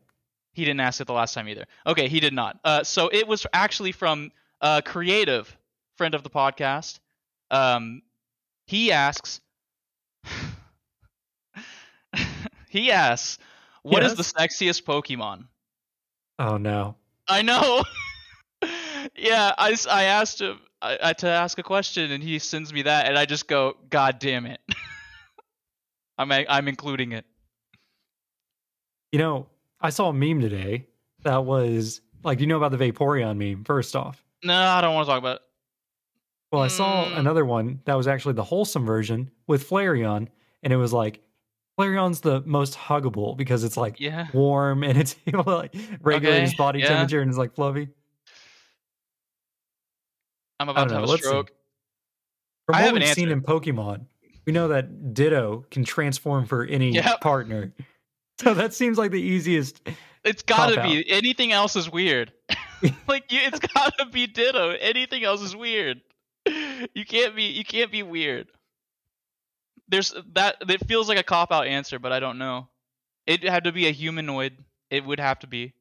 S2: He didn't ask it the last time either. Okay, he did not. Uh, so it was actually from a creative friend of the podcast. Um, he asks. he asks, "What is
S1: Yes?
S2: the sexiest Pokemon?"
S1: Oh no.
S2: I know. yeah, I, I asked him I, I, to ask a question, and he sends me that, and I just go, "God damn it!" I'm I'm including it.
S1: You know, I saw a meme today that was like, you know about the Vaporeon meme, first off.
S2: No, I don't want to talk about it.
S1: Well, I saw
S2: Mm.
S1: another one that was actually the wholesome version with Flareon, and it was like Flareon's the most huggable because it's like
S2: Yeah.
S1: warm and it's able to like regulate his body
S2: yeah.
S1: temperature and it's like fluffy.
S2: I'm about to
S1: know.
S2: have a
S1: Let's see.
S2: stroke.
S1: From
S2: I
S1: what we've seen
S2: answer.
S1: in Pokemon, we know that Ditto can transform for any
S2: Yep.
S1: partner. So that seems like the easiest.
S2: It's gotta be. Anything else is weird. like you, it's gotta be Ditto. Anything else is weird. You can't be. You can't be weird. There's that. It feels like a cop out answer, but I don't know. It had to be a humanoid. It would have to be.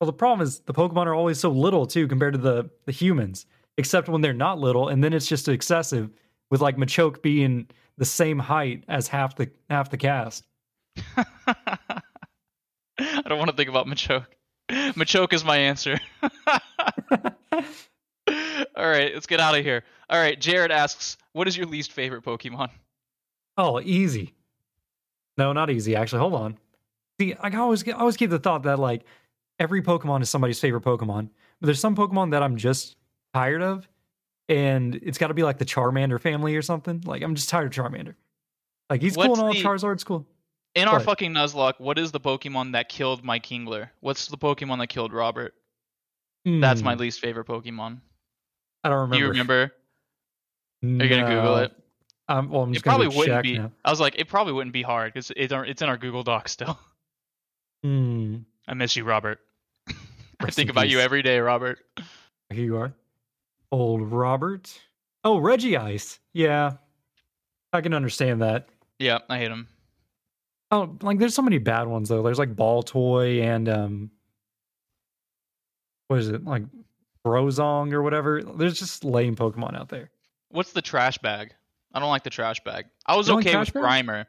S1: Well, the problem is the Pokemon are always so little too compared to the the humans, except when they're not little, and then it's just excessive. With like Machoke being the same height as half the half the cast.
S2: I don't want to think about Machoke. Machoke is my answer. All right, let's get out of here. All right, Jared asks, "What is your least favorite Pokemon?"
S1: Oh, easy. No, not easy. Actually, hold on. See, I always get, I always keep the thought that like every Pokemon is somebody's favorite Pokemon, but there's some Pokemon that I'm just tired of, and it's got to be like the Charmander family or something. Like I'm just tired of Charmander. Like he's cool and all.
S2: the-
S1: Charizard's cool.
S2: In our fucking Nuzlocke, what is the Pokemon that killed my Kingler? What's the Pokemon that killed Robert? That's my
S1: Hmm,
S2: least favorite Pokemon.
S1: I don't remember.
S2: Do you remember? Are you gonna Google it?
S1: Um, well, I'm just gonna
S2: probably wouldn't
S1: check
S2: be.
S1: now.
S2: I was like, it probably wouldn't be hard because it's it's in our Google Doc still.
S1: Hmm.
S2: I miss you, Robert. I think
S1: in
S2: about you every day, Robert.
S1: Here you are. Old Robert. Oh, Regice. Yeah. I can understand that.
S2: Yeah, I hate him.
S1: Oh, like there's so many bad ones though. There's like Ball Toy and um what is it? Like Brozong or whatever. There's just lame Pokemon out there.
S2: What's the trash bag? I don't like the trash bag. I was
S1: You don't like
S2: okay with? Grimer.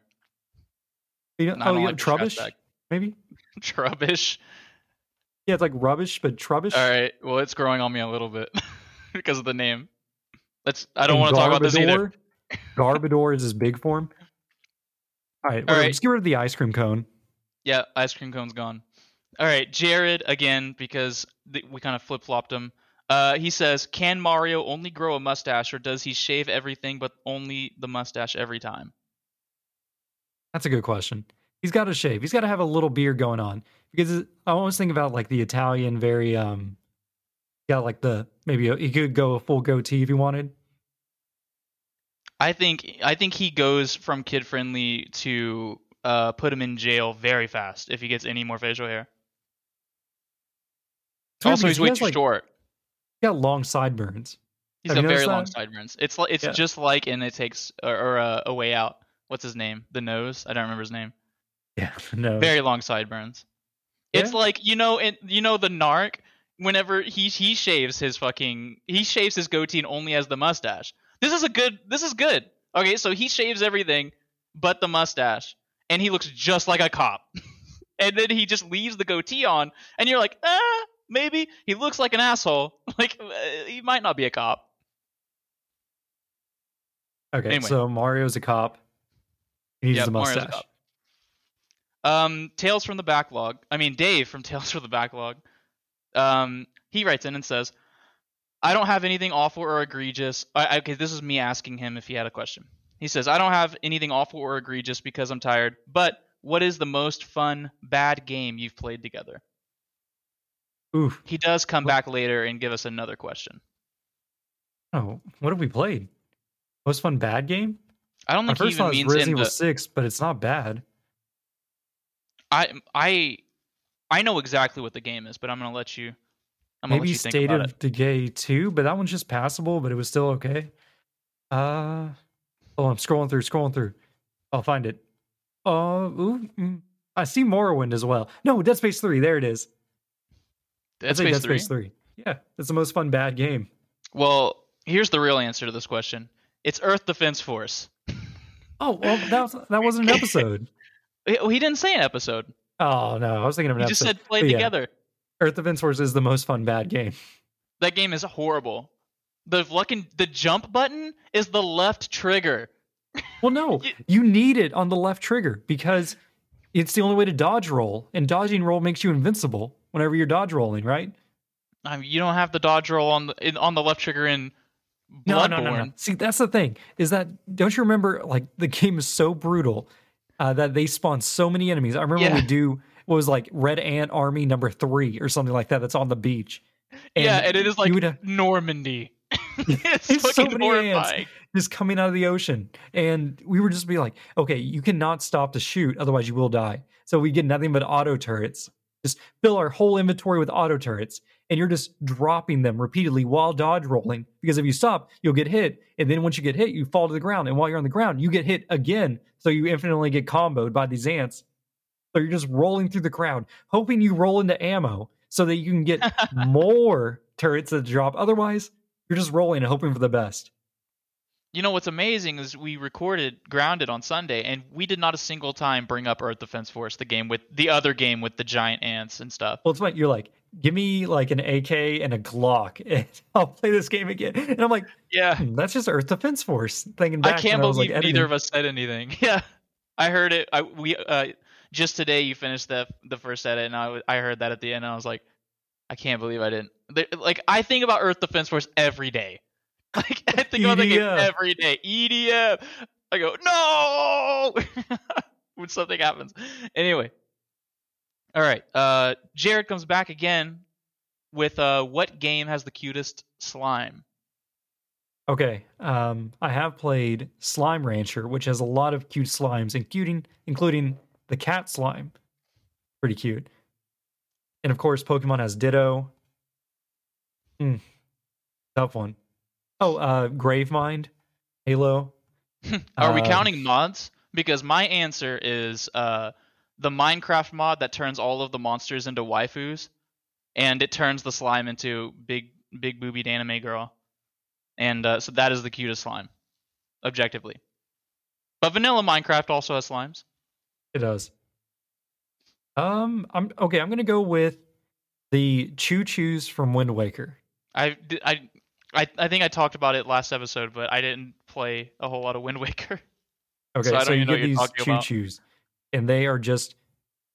S1: You know, oh yeah,
S2: like
S1: Trubbish, maybe?
S2: Trubbish.
S1: Yeah, it's like rubbish, but Trubbish.
S2: All right. Well, it's growing on me a little bit because of the name. Let's. I don't want to talk about this either.
S1: Garbodor is his big form. All right, whatever,
S2: right.
S1: just get rid of the ice cream cone.
S2: Yeah, ice cream cone's gone. All right, Jared again because th- we kind of flip flopped him. Uh, he says, "Can Mario only grow a mustache, or does he shave everything but only the mustache every time?"
S1: That's a good question. He's got to shave. He's got to have a little beard going on because I always think about like the Italian, very um, got like the maybe a, he could go a full goatee if he wanted.
S2: I think I think he goes from kid friendly to uh, put him in jail very fast if he gets any more facial hair.
S1: It's
S2: Also, he's
S1: he
S2: way too
S1: like,
S2: short.
S1: It's got long sideburns.
S2: He's
S1: Have
S2: got very
S1: noticed
S2: long
S1: that?
S2: sideburns. It's like it's
S1: Yeah.
S2: just like in it takes or, or uh, a way out. What's his name? The nose. I don't remember his name.
S1: Yeah, no.
S2: Very long sideburns. It's like you know, it, you know the narc. Whenever he he shaves his fucking he shaves his goatee and only has the mustache. This is a good. This is good. Okay, so he shaves everything but the mustache, and he looks just like a cop. and then he just leaves the goatee on, and you're like, ah, maybe he looks like an asshole. Like uh, he might not be a cop.
S1: okay,
S2: anyway.
S1: so Mario's a cop. He needs
S2: Yep,
S1: a
S2: Mario's a
S1: mustache.
S2: Um, Tales from the Backlog. I mean, Dave from Tales from the Backlog. Um, he writes in and says, "I don't have anything awful or egregious." I, okay, this is me asking him if he had a question. He says, "I don't have anything awful or egregious because I'm tired. But what is the most fun bad game you've played together?"
S1: Oof.
S2: He does come
S1: What-
S2: back later and give us another question.
S1: Oh, what have we played? Most fun bad game?
S2: I don't
S1: My
S2: think he
S1: first
S2: even
S1: thought was
S2: means
S1: Resident Evil
S2: the.
S1: 6, but it's not bad.
S2: I I I know exactly what the game is, but I'm gonna let you. I'm gonna
S1: Maybe
S2: let you
S1: State of. Decay 2, but that one's just passable, but it was still okay. Uh, oh, I'm scrolling through, scrolling through. I'll find it. Uh, ooh, mm, I see Morrowind as well. No, Dead Space 3. There it is.
S2: Dead Space
S1: Dead
S2: 3?
S1: Space 3. Yeah, it's the most fun bad game.
S2: Well, here's the real answer to this question. It's Earth Defense Force.
S1: Oh, well, that, was, that wasn't an episode.
S2: He didn't say an episode.
S1: Oh, no, I was thinking of an
S2: He just
S1: episode.
S2: said play
S1: But yeah.
S2: together.
S1: Earth Defense Force is the most fun bad game.
S2: That game is horrible. The fucking the jump button is the left trigger.
S1: Well, no,
S2: You-
S1: you need it on the left trigger because it's the only way to dodge roll, and dodging roll makes you invincible whenever you're dodge rolling, right?
S2: I mean, you don't have the dodge roll on the in, on the left trigger in
S1: No,
S2: Bloodborne.
S1: no, no, no. See, that's the thing is that don't you remember? Like the game is so brutal uh, that they spawn so many enemies. I remember
S2: Yeah.
S1: we do what was like Red Ant Army number three or something like that. That's on the beach.
S2: yeah, and it is like
S1: would
S2: Normandy. it's
S1: There's so many ants. just coming out of the ocean. And we were just be like, okay, you cannot stop to shoot, otherwise you will die. So we get nothing but auto turrets. Just fill our whole inventory with auto turrets. And you're just dropping them repeatedly while dodge rolling. Because if you stop, you'll get hit. And then once you get hit, you fall to the ground. And while you're on the ground, you get hit again. So you infinitely get comboed by these ants. So you're just rolling through the crowd, hoping you roll into ammo so that you can get more turrets that drop. Otherwise, you're just rolling and hoping for the best.
S2: You know what's amazing is we recorded Grounded on Sunday, and we did not a single time bring up Earth Defense Force, the game with the other game with the giant ants and stuff.
S1: Well, it's like you're like, give me like an AK and a Glock, and I'll play this game again. And I'm like,
S2: Yeah,
S1: hmm, that's just Earth Defense Force. Thinking
S2: I can't
S1: when I
S2: believe
S1: like,
S2: neither of us said anything. Yeah, I heard it. I we uh just today you finished the the first edit, and I heard that at the end, and I was like, I can't believe I didn't. Like I think about Earth Defense Force every day. Like I think about that game every day. EDF. I go no. when something happens. Anyway. All right. Uh, Jared comes back again with uh, what game has the cutest slime?
S1: Okay, um, I have played Slime Rancher, which has a lot of cute slimes, including including the cat slime. Pretty cute. And of course, Pokemon has Ditto. Hmm, tough one. Oh, uh, Gravemind, Halo.
S2: Are we
S1: Uh,
S2: counting mods? Because my answer is uh, the Minecraft mod that turns all of the monsters into waifus, and it turns the slime into big, big boobied anime girl, and uh, so that is the cutest slime, objectively. But vanilla Minecraft also has slimes.
S1: It does. Um, I'm okay. I'm gonna go with the ChuChus from Wind Waker.
S2: I, I, I, I think I talked about it last episode, but I didn't play a whole lot of Wind Waker.
S1: Okay,
S2: So
S1: so, you get these choo choos, and they are just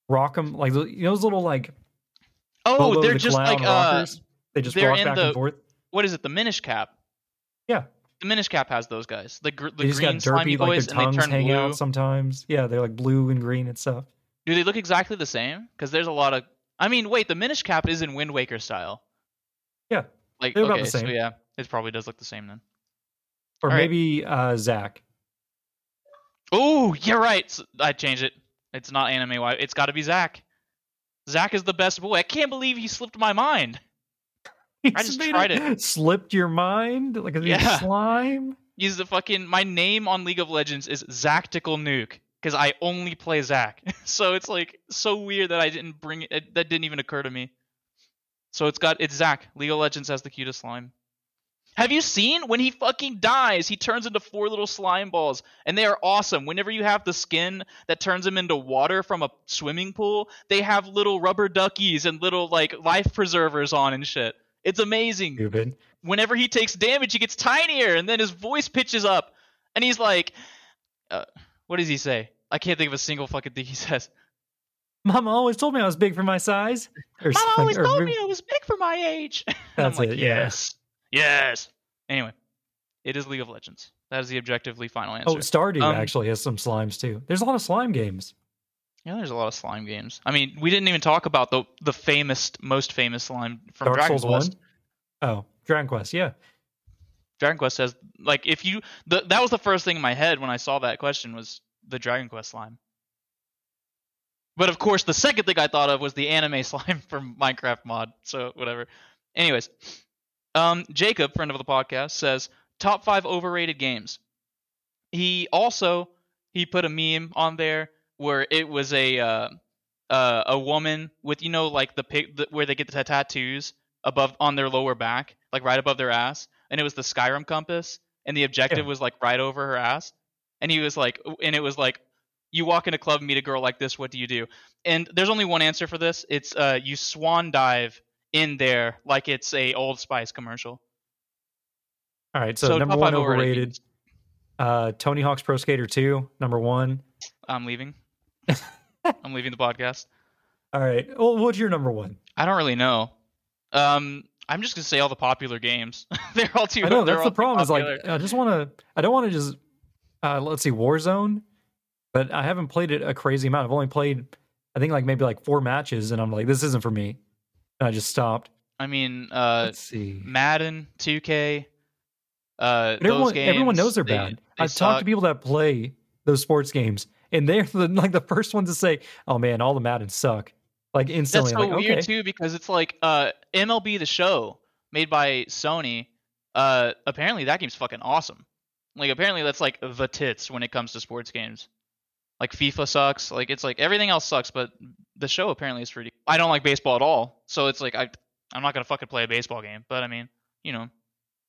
S1: rock 'em like you know those little like
S2: Oh, they're
S1: the
S2: just like uh,
S1: they just
S2: they're
S1: rock
S2: in
S1: back
S2: the-
S1: and forth.
S2: what is it? The Minish Cap.
S1: Yeah.
S2: The Minish Cap has those guys. The gr- the
S1: They
S2: green
S1: got
S2: slimy
S1: like
S2: boys, and they turn
S1: hang
S2: blue.
S1: out sometimes. Yeah, they're like blue and green and stuff.
S2: Do they look exactly the same? Because there's a lot of. I mean, wait, the Minish Cap is in Wind Waker style.
S1: Yeah,
S2: Like
S1: they're about
S2: okay,
S1: the
S2: so
S1: same.
S2: yeah, it probably does look the same then.
S1: Or
S2: All right.
S1: maybe uh Zac.
S2: Oh, you're right. I changed it. It's not anime. Why? It's got to be Zac. Zac is the best boy. I can't believe he slipped my mind. I just tried it.
S1: Slipped your mind like a
S2: Yeah.
S1: slime.
S2: He's the fucking. My name on League of Legends is Zactical Nuke because I only play Zac. so it's like so weird that I didn't bring it. That didn't even occur to me. So it's got it's Zac. League of Legends has the cutest slime. Have you seen when he fucking dies? He turns into four little slime balls, and they are awesome. Whenever you have the skin that turns him into water from a swimming pool, they have little rubber duckies and little like life preservers on and shit. It's amazing
S1: Stupid.
S2: whenever he takes damage, he gets tinier, and then his voice pitches up, and he's like, uh, "What does he say?" I can't think of a single fucking thing he says.
S1: Mama always told me I was big for my size. Or
S2: Mom always
S1: or
S2: told me I was big for my age.
S1: That's
S2: I'm like,
S1: it, yeah.
S2: Yes. Anyway, it is League of Legends. That is the objectively final answer.
S1: Oh, Stardew
S2: Um,
S1: actually has some slimes too. There's a lot of slime games.
S2: yeah, there's a lot of slime games. I mean, we didn't even talk about the the famous, most famous slime from
S1: Dark
S2: Dragon
S1: Souls
S2: Quest.
S1: One. Oh, Dragon Quest. Yeah.
S2: Dragon Quest says like if you the, that was the first thing in my head when I saw that question was the Dragon Quest slime. But of course, the second thing I thought of was the anime slime from Minecraft mod. So whatever. Anyways, um, Jacob, friend of the podcast, says top five overrated games. He also he put a meme on there where it was a uh, uh, a woman with you know like the pig the, where they get the tattoos above on their lower back, like right above their ass, and it was the Skyrim compass, and the objective
S1: Yeah.
S2: was like right over her ass, and he was like, and it was like, you walk in a club and meet a girl like this, what do you do? And there's only one answer for this. It's uh, you swan dive in there like it's a Old Spice commercial.
S1: All right. So,
S2: So
S1: number one
S2: overrated.
S1: Uh, Tony Hawk's Pro Skater 2, number one.
S2: I'm leaving. I'm leaving the podcast.
S1: All right. Well, what's your number one?
S2: I don't really know. Um, I'm just gonna say all the popular games. they're all too.
S1: I know that's the problem. Is like. I just want to. I don't want to just. Uh, let's see, Warzone, but I haven't played it a crazy amount. I've only played, I think, like maybe like four matches, and I'm like, this isn't for me. I just stopped.
S2: I mean, uh,
S1: Let's see.
S2: Madden, 2K. Uh,
S1: But everyone,
S2: those games,
S1: everyone knows they're
S2: they-
S1: bad.
S2: they
S1: I've talked to people that play those sports games, and they're the, like the first ones to say, "Oh man, all the Madden suck." Like instantly.
S2: That's
S1: so like,
S2: weird
S1: okay,
S2: too because it's like uh, MLB The Show made by Sony. Uh, apparently that game's fucking awesome. Like apparently that's like the tits when it comes to sports games. Like FIFA sucks. Like it's like everything else sucks, but the show apparently is pretty. I don't like baseball at all, so it's like I I'm not gonna fucking play a baseball game. But I mean, you know,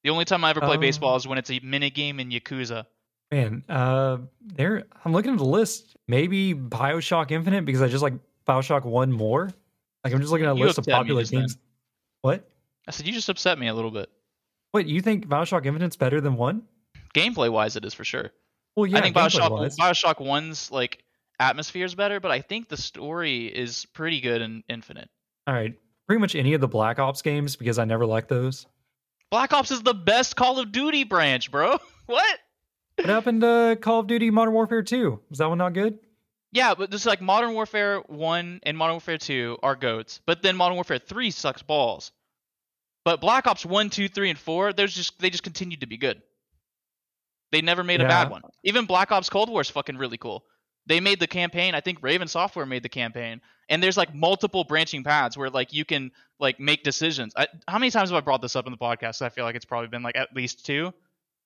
S2: the only time I ever play
S1: Um,
S2: baseball is when it's a minute game in Yakuza.
S1: man. Uh, there. I'm looking at the list. Maybe Bioshock Infinite because I just like Bioshock One more. Like I'm just looking at a
S2: You
S1: list of popular
S2: just then.
S1: games. What?
S2: I said you just upset me a little bit.
S1: What you think Bioshock Infinite's better than one?
S2: Gameplay wise, it is for sure.
S1: Well, yeah,
S2: I think Bioshock. Bioshock One's like atmosphere is better, but I think the story is pretty good in Infinite.
S1: All right, pretty much any of the Black Ops games because I never liked those.
S2: Black Ops is the best Call of Duty branch, bro. What?
S1: What happened to Call of Duty Modern Warfare 2? Was that one not good?
S2: Yeah, but this is like Modern Warfare 1 and Modern Warfare 2 are goats, but then Modern Warfare 3 sucks balls. But Black Ops 1, 2, 3, and 4, there's just they just continued to be good. They never made a bad one. Even Black Ops Cold War is fucking really cool. They made the campaign. I think Raven Software made the campaign, and there's like multiple branching paths where like you can like make decisions. I, how many times have I brought this up in the podcast? I feel like it's probably been like at least two.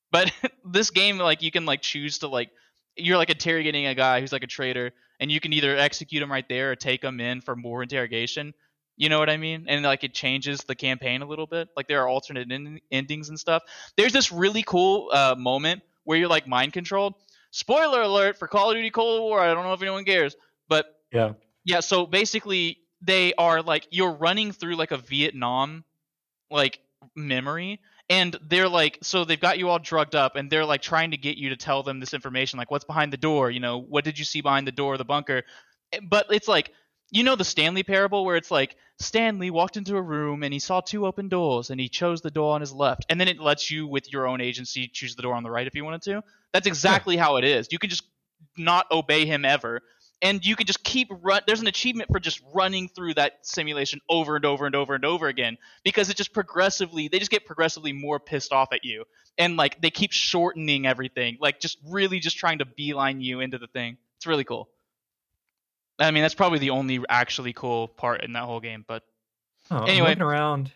S2: But this game, like you can like choose to like you're like interrogating a guy who's like a traitor, and you can either execute him right there or take him in for more interrogation. You know what I mean? And like it changes the campaign a little bit. Like there are alternate en- endings and stuff. There's this really cool uh, moment where you're like mind controlled. Spoiler alert for Call of Duty Cold War. I don't know if anyone cares, but
S1: Yeah.
S2: yeah. So basically, they are like you're running through like a Vietnam like memory, and they're like so they've got you all drugged up, and they're like trying to get you to tell them this information, like what's behind the door. You know, what did you see behind the door of the bunker? Eh, But it's like you know the Stanley parable where it's like Stanley walked into a room and he saw two open doors and he chose the door on his left, and then it lets you with your own agency choose the door on the right if you wanted to. That's exactly how it is. You can just not obey him ever and you can just keep run there's an achievement for just running through that simulation over and over and over and over again because it just progressively they just get progressively more pissed off at you and like they keep shortening everything like just really just trying to beeline you into the thing it's really cool i mean that's probably the only actually cool part in that whole game but
S1: Oh,
S2: Anyway.
S1: around.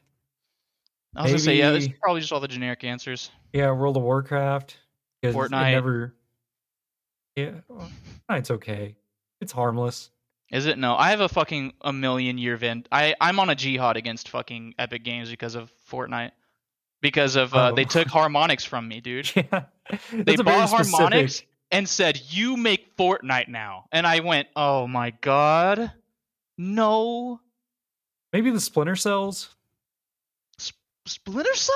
S2: i was gonna say yeah it's probably just all the generic answers
S1: Yeah, World of Warcraft,
S2: Fortnite.
S1: Never. Yeah, it's okay. It's harmless.
S2: Is it? No. I have a fucking a million year vent. I I'm on a jihad against fucking Epic Games because of Fortnite. Because of uh,
S1: Oh.
S2: they took Harmonix from me, dude.
S1: Yeah,
S2: They
S1: That's a very
S2: bought
S1: specific-
S2: Harmonix and said, "You make Fortnite now." And I went, "Oh my god, no,
S1: Maybe the Splinter Cells.
S2: Splinter Cell."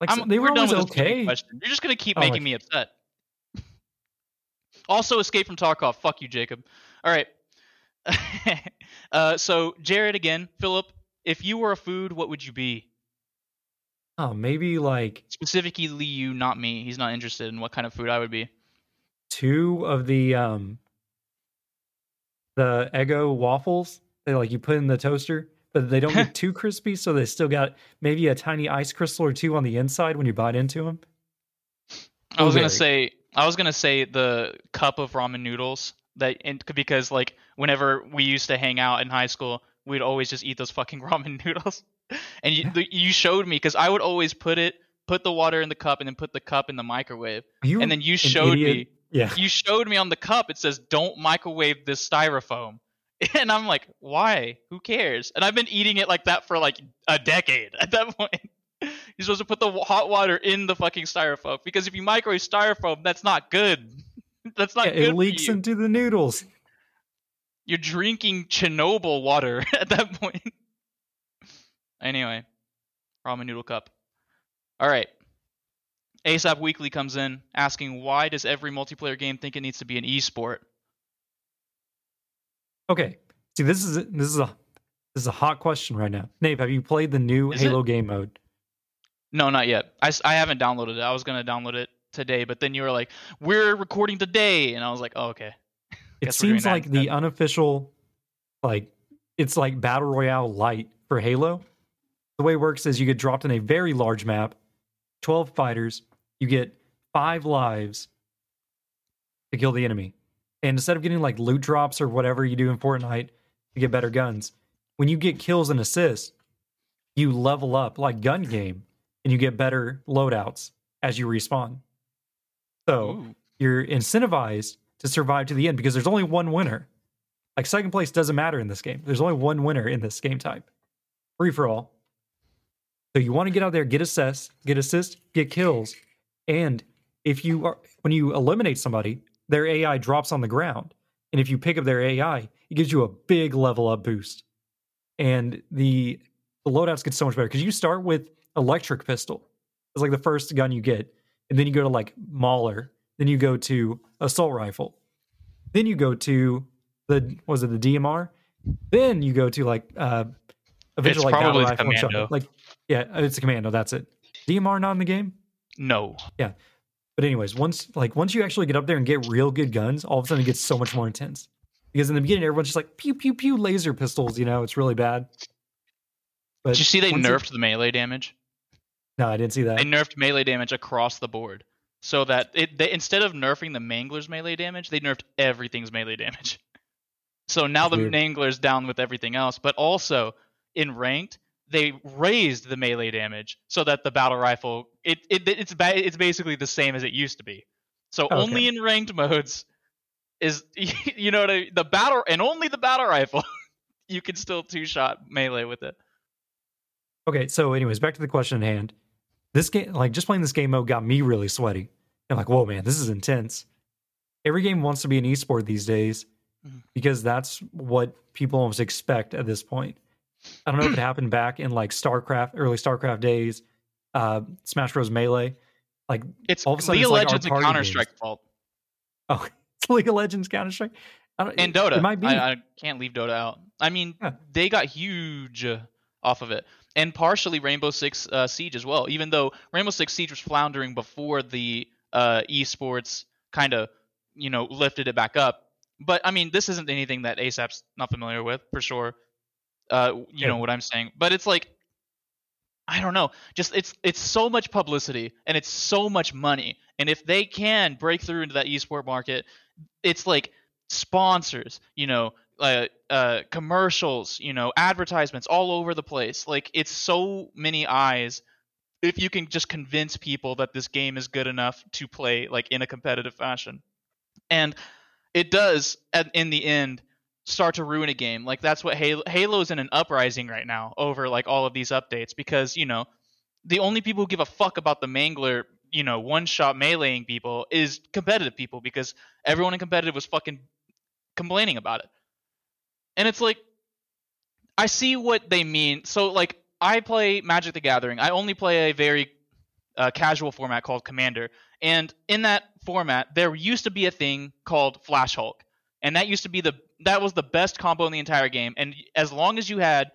S1: Like
S2: I'm,
S1: they
S2: we're
S1: were
S2: done with
S1: okay.
S2: question. You're just gonna keep
S1: Oh,
S2: making
S1: my-
S2: me upset. also, Escape from Tarkov. Fuck you, Jacob. All right. uh, so Jared again, Philip. If you were a food, what would you be?
S1: Oh, maybe like
S2: Specifically, you, not me. He's not interested in what kind of food I would be.
S1: Two of the um the Eggo waffles. They like you put in the toaster, but they don't get too crispy, so they still got maybe a tiny ice crystal or two on the inside when you bite into them.
S2: I was gonna say I was gonna say the cup of ramen noodles that and, because like whenever we used to hang out in high school, we'd always just eat those fucking ramen noodles. And you the, you showed me because I would always put it put the water in the cup and then put the cup in the microwave. And then you showed
S1: idiot.
S2: me
S1: Yeah,
S2: you showed me on the cup it says don't microwave this styrofoam. And I'm like, why? Who cares? And I've been eating it like that for like a decade at that point. You're supposed to put the hot water in the fucking styrofoam because if you microwave styrofoam, that's not good. that's not
S1: Yeah,
S2: good
S1: it leaks into the noodles.
S2: You're drinking Chernobyl water at that point. anyway, ramen noodle cup. All right. ASAP Weekly comes in asking why does every multiplayer game think it needs to be an esport?
S1: Okay, see, this is this is a this is a hot question right now. Nave, have you played the new
S2: Is it?
S1: Halo game mode?
S2: No, not yet. I, I haven't downloaded it. I was gonna download it today, but then you were like, "We're recording today," and I was like, "Oh, okay."
S1: It seems
S2: that
S1: like the
S2: instead.
S1: unofficial, like it's like battle royale light for Halo. The way it works is you get dropped in a very large map, twelve fighters. You get five lives to kill the enemy, and instead of getting like loot drops or whatever you do in Fortnite to get better guns, when you get kills and assists, you level up like gun game, and you get better loadouts as you respawn. So
S2: Ooh.
S1: you're incentivized to survive to the end because there's only one winner. Like second place doesn't matter in this game. There's only one winner in this game type. Free for all. So you want to get out there, get assist, get assist, get kills, and if you are when you eliminate somebody, their AI drops on the ground, and if you pick up their AI, it gives you a big level up boost. And the the loadouts get so much better because you start with electric pistol. It's like the first gun you get, and then you go to like Mauler, then you go to assault rifle, then you go to the was it the DMR, then you go to like uh like battle
S2: probably the
S1: rifle
S2: commando.
S1: Like yeah, it's a commando. That's it. DMR not in the game,
S2: No.
S1: Yeah. But anyways, once like once you actually get up there and get real good guns, all of a sudden it gets so much more intense. Because in the beginning, everyone's just like pew pew pew laser pistols. You know, it's really bad.
S2: But Did you see they
S1: once it-
S2: nerfed the melee damage?
S1: no, I didn't see that.
S2: They nerfed melee damage across the board, so that it they instead of nerfing the Mangler's melee damage, they nerfed everything's melee damage. So now
S1: That's
S2: the
S1: weird.
S2: Mangler's down with everything else, but also in ranked, they raised the melee damage so that the battle rifle it, it it's ba- it's basically the same as it used to be. So
S1: Okay.
S2: only in ranked modes is you know what I, the battle and only the battle rifle you can still two shot melee with it.
S1: Okay, so anyways, back to the question at hand. This game, like just playing this game mode, got me really sweaty. I'm like, whoa, man, this is intense. Every game wants to be an esport these days
S2: Mhm.
S1: because that's what people almost expect at this point. I don't know if it happened back in like StarCraft, early StarCraft days, uh, Smash Bros. Melee. Like,
S2: It's
S1: All of a sudden
S2: League of
S1: it's like
S2: Legends and Counter Strike fault.
S1: oh, it's League of Legends, Counter Strike,
S2: and Dota.
S1: It might be.
S2: I, I can't leave Dota out. I mean,
S1: Yeah.
S2: they got huge off of it, and partially Rainbow Six uh, Siege as well. Even though Rainbow Six Siege was floundering before the uh, esports kind of you know lifted it back up. But I mean, this isn't anything that ASAP's not familiar with for sure. Uh, you
S1: Yeah.
S2: know what I'm saying? But it's like. I don't know. Just it's it's so much publicity and it's so much money. And if they can break through into that esport market, it's like sponsors, you know, uh, uh, commercials, you know, advertisements all over the place. Like it's so many eyes. If you can just convince people that this game is good enough to play like in a competitive fashion, and it does at, in the end start to ruin a game. Like that's what Halo Halo's in an uprising right now over like all of these updates because you know the only people who give a fuck about the mangler you know one shot meleeing people is competitive people because everyone in competitive was fucking complaining about it. And it's like i see what they mean. So like i play magic the gathering. I only play a very uh, casual format called commander. And in that format there used to be a thing called flash hulk. And that used to be the that was the best combo in the entire game. And as long as you had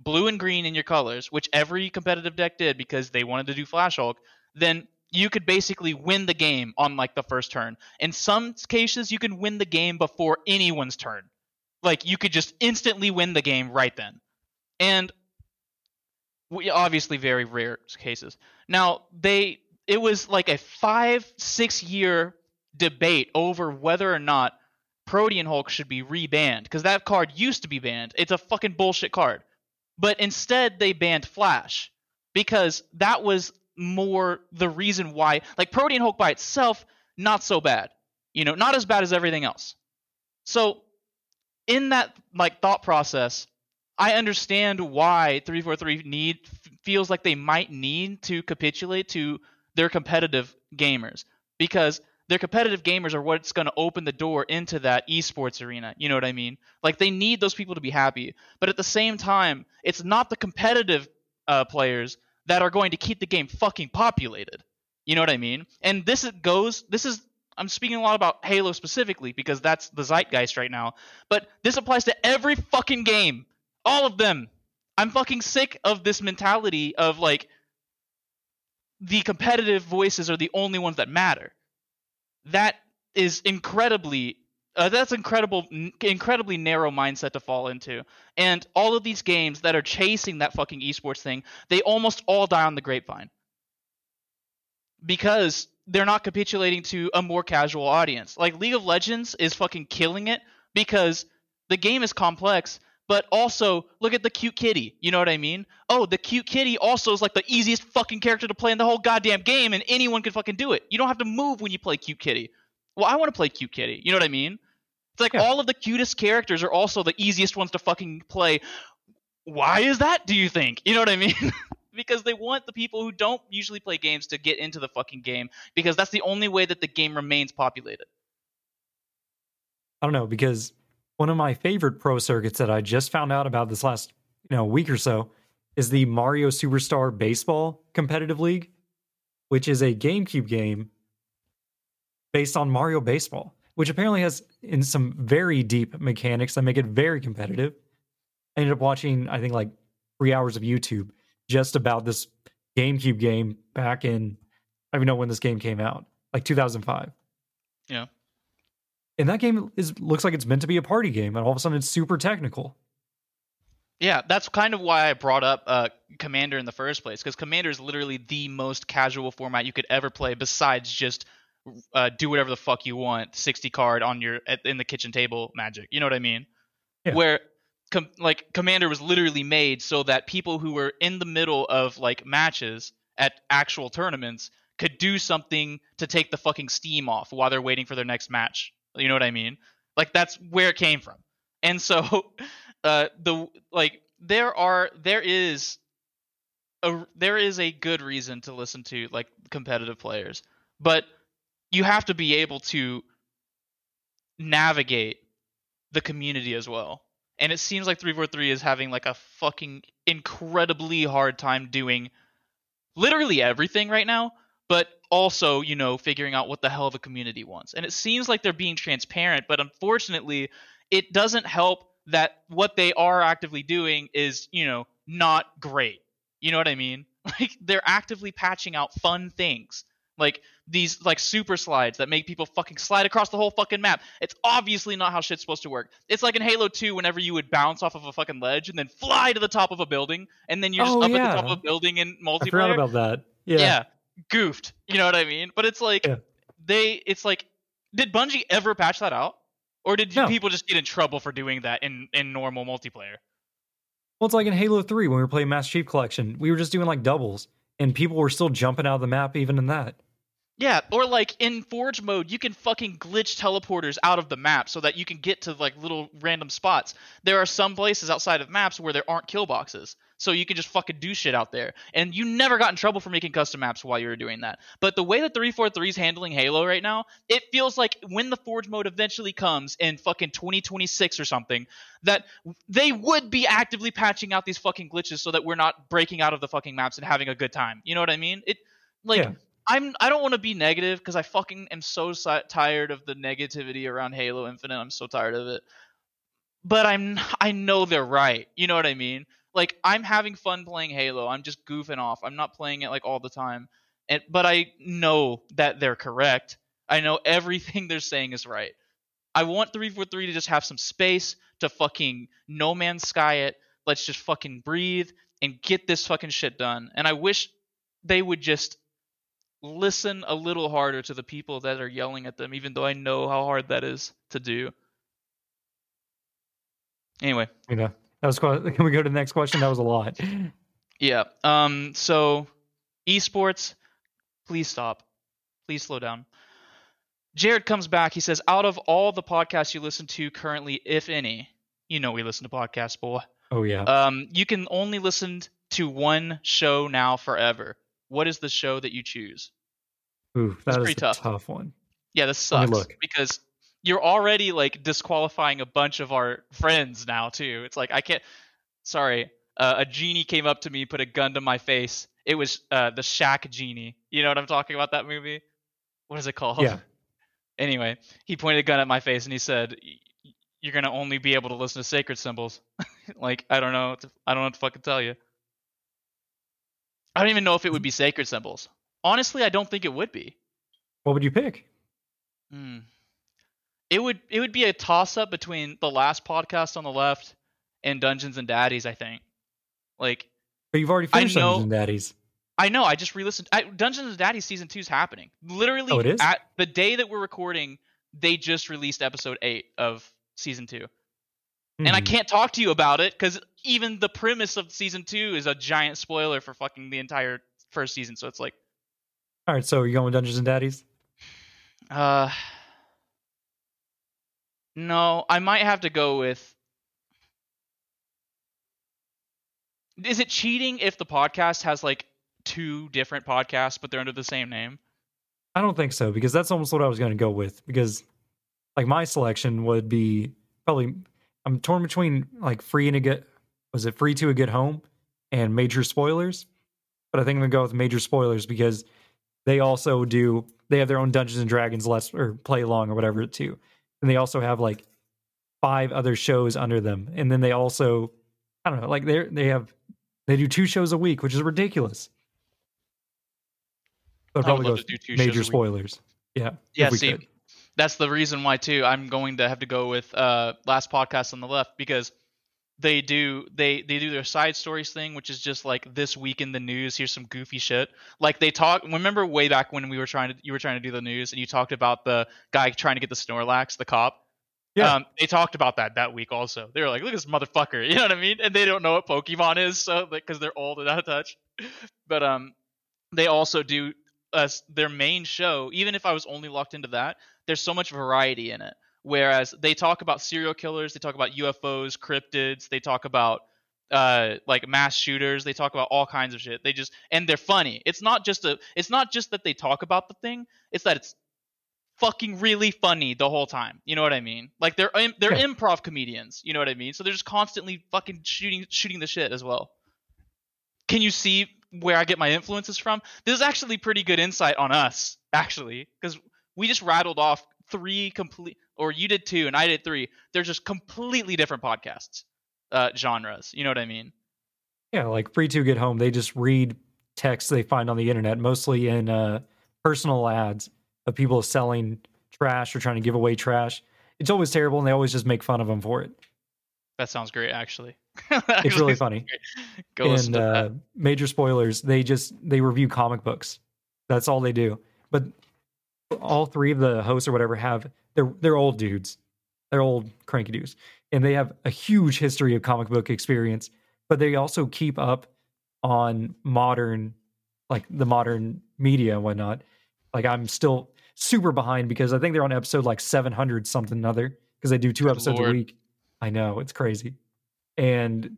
S2: blue and green in your colors which every competitive deck did because they wanted to do flash hulk then you could basically win the game on like the first turn. In some cases you could win the game before anyone's turn. Like you could just instantly win the game right then. And we obviously very rare cases. Now they it was like a five six year debate over whether or not protean hulk should be rebanned because that card used to be banned. It's a fucking bullshit card. But instead they banned flash because that was more the reason why like protean hulk by itself not so bad. You know not as bad as everything else. So in that like thought process i understand why 343 need feels like they might need to capitulate to their competitive gamers. Because their competitive gamers are what's going to open the door into that esports arena you know what i mean? Like they need those people to be happy. But at the same time it's not the competitive uh, players that are going to keep the game fucking populated. You know what i mean? And this is- goes this is i'm speaking a lot about halo specifically because that's the zeitgeist right now but this applies to every fucking game. All of them. I'm fucking sick of this mentality of like the competitive voices are the only ones that matter that is incredibly uh, that's incredible n- incredibly narrow mindset to fall into. And all of these games that are chasing that fucking esports thing they almost all die on the grapevine. Because they're not capitulating to a more casual audience. Like league of legends is fucking killing it because the game is complex but also look at the cute kitty you know what i mean? Oh the cute kitty also is like the easiest fucking character to play in the whole goddamn game and anyone can fucking do it. You don't have to move when you play cute kitty. Well i want to play cute kitty you know what i mean? It's like
S1: Yeah.
S2: all of the cutest characters are also the easiest ones to fucking play. Why is that do you think? You know what i mean? Because they want the people who don't usually play games to get into the fucking game because that's the only way that the game remains populated.
S1: I don't know because one of my favorite pro circuits that I just found out about this last you know week or so is the Mario Superstar Baseball Competitive League, which is a GameCube game based on Mario Baseball, which apparently has in some very deep mechanics that make it very competitive. I ended up watching I think like three hours of YouTube just about this GameCube game back in I don't even know when this game came out. like 2005.
S2: Yeah.
S1: And that game is looks like it's meant to be a party game, and all of a sudden it's super technical.
S2: Yeah, that's kind of why I brought up uh, Commander in the first place, because Commander is literally the most casual format you could ever play, besides just uh, do whatever the fuck you want, sixty card on your at, in the kitchen table magic. You know what I mean?
S1: Yeah.
S2: Where com- like Commander was literally made so that people who were in the middle of like matches at actual tournaments could do something to take the fucking steam off while they're waiting for their next match. You know what I mean? Like that's where it came from. And so uh the like there are there is a there is a good reason to listen to like competitive players. But you have to be able to navigate the community as well. And it seems like 343 is having like a fucking incredibly hard time doing literally everything right now, but also, you know, figuring out what the hell the community wants. And it seems like they're being transparent, but unfortunately, it doesn't help that what they are actively doing is, you know, not great. You know what I mean? Like they're actively patching out fun things. Like these like super slides that make people fucking slide across the whole fucking map. It's obviously not how shit's supposed to work. It's like in Halo 2 whenever you would bounce off of a fucking ledge and then fly to the top of a building and then you're just
S1: Oh,
S2: up at the top of a building in multiplayer
S1: I forgot about that. Yeah.
S2: yeah. Goofed. You know what I mean? But it's like
S1: Yeah.
S2: they it's like did Bungie ever patch that out? Or did
S1: No.
S2: people just get in trouble for doing that in in normal multiplayer?
S1: Well, it's like in Halo 3 when we were playing Master Chief Collection. We were just doing like doubles, and people were still jumping out of the map even in that.
S2: Yeah, or like in Forge mode, you can fucking glitch teleporters out of the map so that you can get to like little random spots. There are some places outside of maps where there aren't kill boxes, so you can just fucking do shit out there. And you never got in trouble for making custom maps while you were doing that. But the way that 343 is handling Halo right now, it feels like when the Forge mode eventually comes in fucking 2026 or something, that they would be actively patching out these fucking glitches so that we're not breaking out of the fucking maps and having a good time. You know what I mean? It like
S1: Yeah.
S2: I'm I don't want to be negative because I fucking am so si- tired of the negativity around Halo Infinite. I'm so tired of it. But I'm I know they're right. You know what I mean? Like I'm having fun playing Halo. I'm just goofing off. I'm not playing it like all the time. And but I know that they're correct. I know everything they're saying is right. I want 343 to just have some space to fucking no man's sky it. Let's just fucking breathe and get this fucking shit done. And I wish they would just listen a little harder to the people that are yelling at them, even though I know how hard that is to do. Anyway,
S1: You know, that was quite, can we go to the next question? That was a lot.
S2: yeah. Um. So, esports, please stop. Please slow down. Jared comes back. He says, out of all the podcasts you listen to currently, if any, you know we listen to podcasts, boy.
S1: Oh yeah.
S2: Um, you can only listen to one show now forever. What is the show that you choose?
S1: Ooh, that is
S2: pretty
S1: a
S2: tough.
S1: tough one.
S2: Yeah, this sucks because you're already like disqualifying a bunch of our friends now too. It's like I can't. Sorry, uh, a genie came up to me, put a gun to my face. It was uh, the Shaq genie. You know what I'm talking about? That movie. What is it called?
S1: Yeah.
S2: Anyway, he pointed a gun at my face and he said, "You're gonna only be able to listen to sacred symbols." like I don't know. to- I don't know what to fucking tell you. I don't even know if it would be sacred symbols. Honestly, I don't think it would be.
S1: What would you pick?
S2: Hmm. It would it would be a toss up between the last podcast on the left and Dungeons and Daddies. I think. Like
S1: But you've already finished
S2: know-
S1: Dungeons and Daddies.
S2: I know I just re-listened. I, Dungeons and Daddies season two is happening. Literally
S1: Oh, it is?
S2: at the day that we're recording, they just released episode eight of season two, and I
S1: Hmm.
S2: can't talk to you about it because even the premise of season two is a giant spoiler for fucking the entire first season. So it's like,
S1: All right, so you're going with Dungeons and Daddies?
S2: Uh, no, I might have to go with. Is it cheating if the podcast has like two different podcasts but they're under the same name?
S1: I don't think so because that's almost what I was going to go with because like my selection would be probably I'm torn between like free and a good was it free to a good home and major spoilers but I think I'm to go with major spoilers because they also do they have their own Dungeons and Dragons let's or play along or whatever too and they also have like five other shows under them and then they also I don't know like they're they have they do two shows a week which is ridiculous. I'd probably go
S2: to do two
S1: major spoilers. Yeah.
S2: Yeah, see,
S1: could.
S2: That's the reason why too. I'm going to have to go with uh last podcast on the left because they do they they do their side stories thing, which is just like this week in the news. Here's some goofy shit. Like they talk. Remember way back when we were trying to you were trying to do the news and you talked about the guy trying to get the Snorlax, the cop.
S1: Yeah.
S2: Um, they talked about that that week also. They were like, "Look at this motherfucker," you know what I mean? And they don't know what Pokemon is, so because they're old and out of touch. But um, they also do uh, their main show. Even if I was only locked into that, there's so much variety in it. Whereas they talk about serial killers, they talk about UFOs, cryptids, they talk about uh like mass shooters they talk about all kinds of shit. They just and they're funny. It's not just a it's not just that they talk about the thing it's that it's fucking really funny the whole time. You know what i mean? Like they're they're
S1: Yeah.
S2: improv comedians. You know what i mean? So they're just constantly fucking shooting shooting the shit as well. Can you see where i get my influences from? This is actually pretty good insight on us actually because we just rattled off three complete or you did two and i did three they're just completely different podcasts uh genres you know what i mean
S1: Yeah, like free to get home. They just read texts they find on the internet, mostly in uh, personal ads of people selling trash or trying to give away trash. It's always terrible, and they always just make fun of them for it.
S2: that sounds great actually
S1: It's really funny.
S2: go
S1: and uh, major spoilers, they just they review comic books. That's all they do. But all three of the hosts or whatever have they're they're old dudes. They're old cranky dudes. And they have a huge history of comic book experience, but they also keep up on modern like the modern media and whatnot. Like I'm still super behind because I think they're on episode like 700 something another because they do two
S2: Good
S1: episodes
S2: lord.
S1: a week. I know it's crazy, and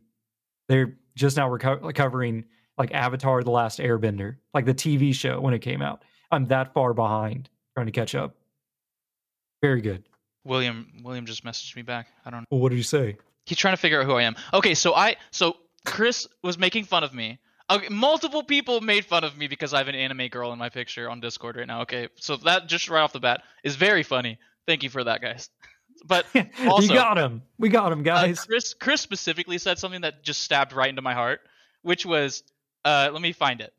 S1: they're just now reco- recovering like Avatar: The Last Airbender, like the TV show when it came out. I'm that far behind trying to catch up. Very good.
S2: william william just messaged me back i don't know
S1: Well, what did you say?
S2: he's trying to figure out who i am okay so i so chris was making fun of me okay, multiple people made fun of me because i have an anime girl in my picture on discord right now okay so that just right off the bat is very funny thank you for that guys but Also-
S1: you got him. We got him,
S2: Uh,
S1: guys.
S2: Chris Chris specifically said something that just stabbed right into my heart, which was uh let me find it.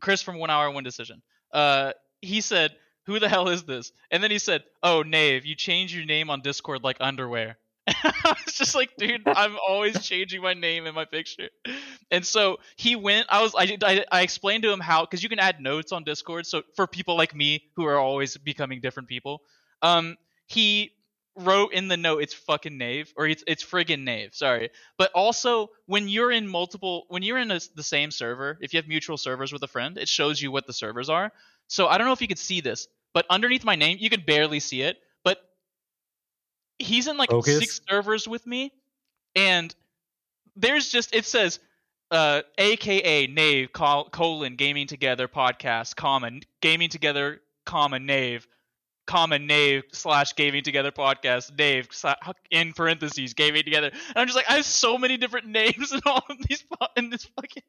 S2: Chris from One Hour One Decision. Uh he said, Who the hell is this? And then he said, Oh Nave, you change your name on Discord like underwear. I was just like, dude, I'm always changing my name in my picture. And so he went. I was. I. I, I explained to him how because you can add notes on Discord. So for people like me who are always becoming different people, um, he wrote in the note it's fucking knave or it's it's friggin' knave sorry but also when you're in multiple when you're in a, the same server if you have mutual servers with a friend it shows you what the servers are so i don't know if you could see this but underneath my name you can barely see it but he's in like
S1: Focus.
S2: six servers with me and there's just it says uh aka Nave col- colon gaming together podcast common gaming together comma Nave comma Nave slash gaming together podcast Nave in parentheses gaming together and i'm just like i have so many different names in all of these in this fucking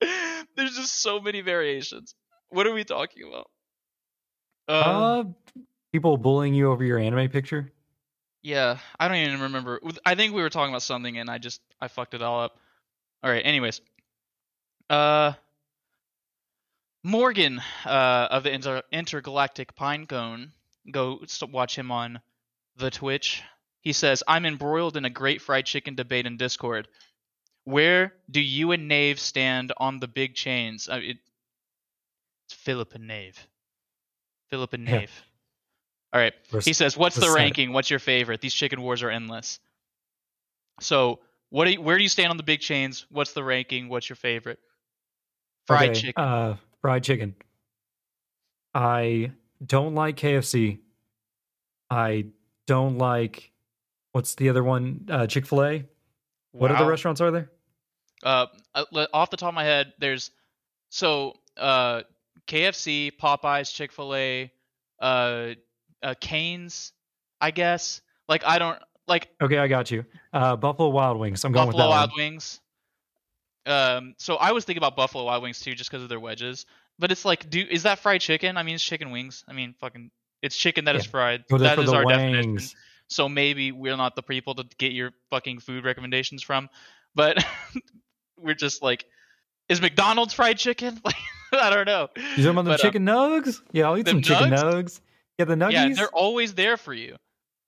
S2: there's just so many variations what are we talking about um,
S1: Uh, people bullying you over your anime picture.
S2: Yeah, I don't even remember. I think we were talking about something and I just I fucked it all up. All right, anyways. Uh Morgan uh of the Inter- Intergalactic Pinecone, go watch him on the Twitch. He says, "I'm embroiled in a great fried chicken debate in Discord. Where do you and Nave stand on the big chains?" Uh, it, it's Philip and Nave. Philip and
S1: Yeah.
S2: Nave. All right. He says, "What's the ranking? What's your favorite? These chicken wars are endless." So, what? Do you, where do you stand on the big chains? What's the ranking? What's your favorite? Fried
S1: Okay,
S2: chicken.
S1: Uh, fried chicken. I don't like KFC. I don't like what's the other one? Uh, Chick Fil A. What other restaurants are there?
S2: Uh, uh, off the top of my head, there's so uh, KFC, Popeyes, Chick Fil A, uh, uh, Cane's, I guess. Like I don't like
S1: Okay, I got you. Uh, Buffalo Wild Wings. I'm going
S2: Buffalo
S1: with that Buffalo
S2: Wild
S1: one.
S2: Wings. Um, so I was thinking about Buffalo Wild Wings too, just because of their wedges. But it's like, do is that fried chicken? I mean, it's chicken wings. I mean, fucking, it's chicken that is
S1: Yeah.
S2: fried.
S1: Go
S2: That
S1: the
S2: our definition.
S1: wings.
S2: So maybe we're not the people to get your fucking food recommendations from, but we're just like, is McDonald's fried chicken? Like, I don't know.
S1: You talking about the chicken um, nugs? Yeah, I'll eat some chicken
S2: nugs?
S1: nugs. Yeah, the nuggies.
S2: Yeah, they're always there for you.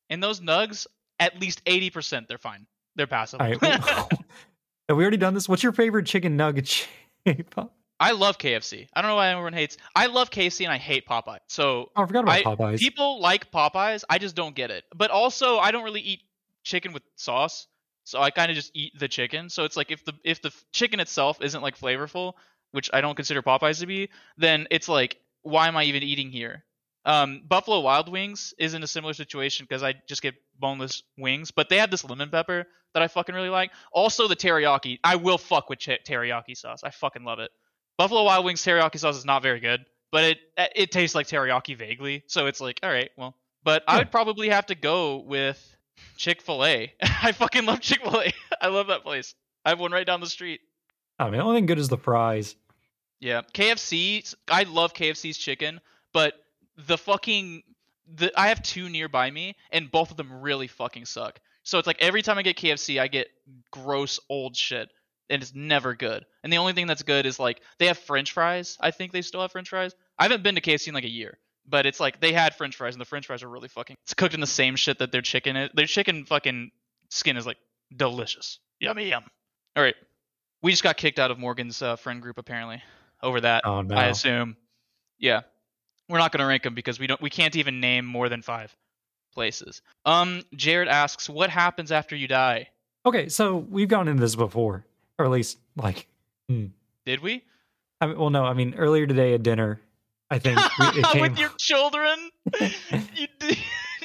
S2: And those nugs, at least eighty percent, they're fine. They're passable.
S1: Right. Have we already done this? What's your favorite chicken nugget shape? Oh,
S2: I love KFC. I don't know why everyone hates. I love KFC and I hate Popeye. So oh,
S1: I forgot about
S2: I-
S1: Popeyes.
S2: people like Popeyes. I just don't get it. But also, I don't really eat chicken with sauce. So I kind of just eat the chicken. So it's like if the if the chicken itself isn't like flavorful, which I don't consider Popeyes to be, then it's like why am I even eating here? Um, Buffalo Wild Wings is in a similar situation because I just get boneless wings, but they have this lemon pepper that I fucking really like. Also the teriyaki. I will fuck with ch- teriyaki sauce. I fucking love it. Buffalo Wild Wings teriyaki sauce is not very good, but it it tastes like teriyaki vaguely. So it's like, all right, well. But I would probably have to go with Chick Fil A. I fucking love Chick Fil A. I love that place. I have one right down the street.
S1: Oh, I mean, the only thing good is the fries.
S2: Yeah, KFC. I love KFC's chicken, but the fucking the I have two nearby me, and both of them really fucking suck. So it's like every time I get KFC, I get gross old shit, and it's never good. And the only thing that's good is like they have French fries. I think they still have French fries. I haven't been to KFC in like a year, but it's like they had French fries, and the French fries are really fucking. It's cooked in the same shit that their chicken is. Their chicken fucking skin is like delicious. Yummy yum. All right, we just got kicked out of Morgan's uh, friend group apparently over that.
S1: Oh no.
S2: I assume. Yeah. We're not going to rank them because we don't we can't even name more than 5 places. Um Jared asks what happens after you die?
S1: Okay, so we've gone into this before, or at least like,
S2: Did we?
S1: I mean, well, no, I mean earlier today at dinner, I think we, it came.
S2: With your children? you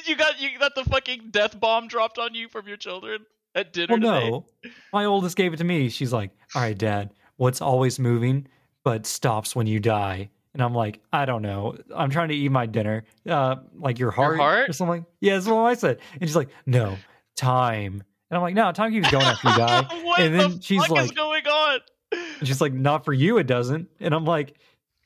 S2: you got you got the fucking death bomb dropped on you from your children at dinner
S1: well,
S2: today.
S1: no, my oldest gave it to me. She's like, "All right, Dad, what's always moving but stops when you die?" And I'm like, "I don't know. I'm trying to eat my dinner. Uh, like your heart,
S2: heart?
S1: or something." Yeah, that's what I said. And she's like, "No, time." And I'm like, "No, time keeps going after you die." And
S2: the
S1: then she's
S2: fuck is
S1: like-
S2: going on?
S1: She's like, not for you, it doesn't. And I'm like,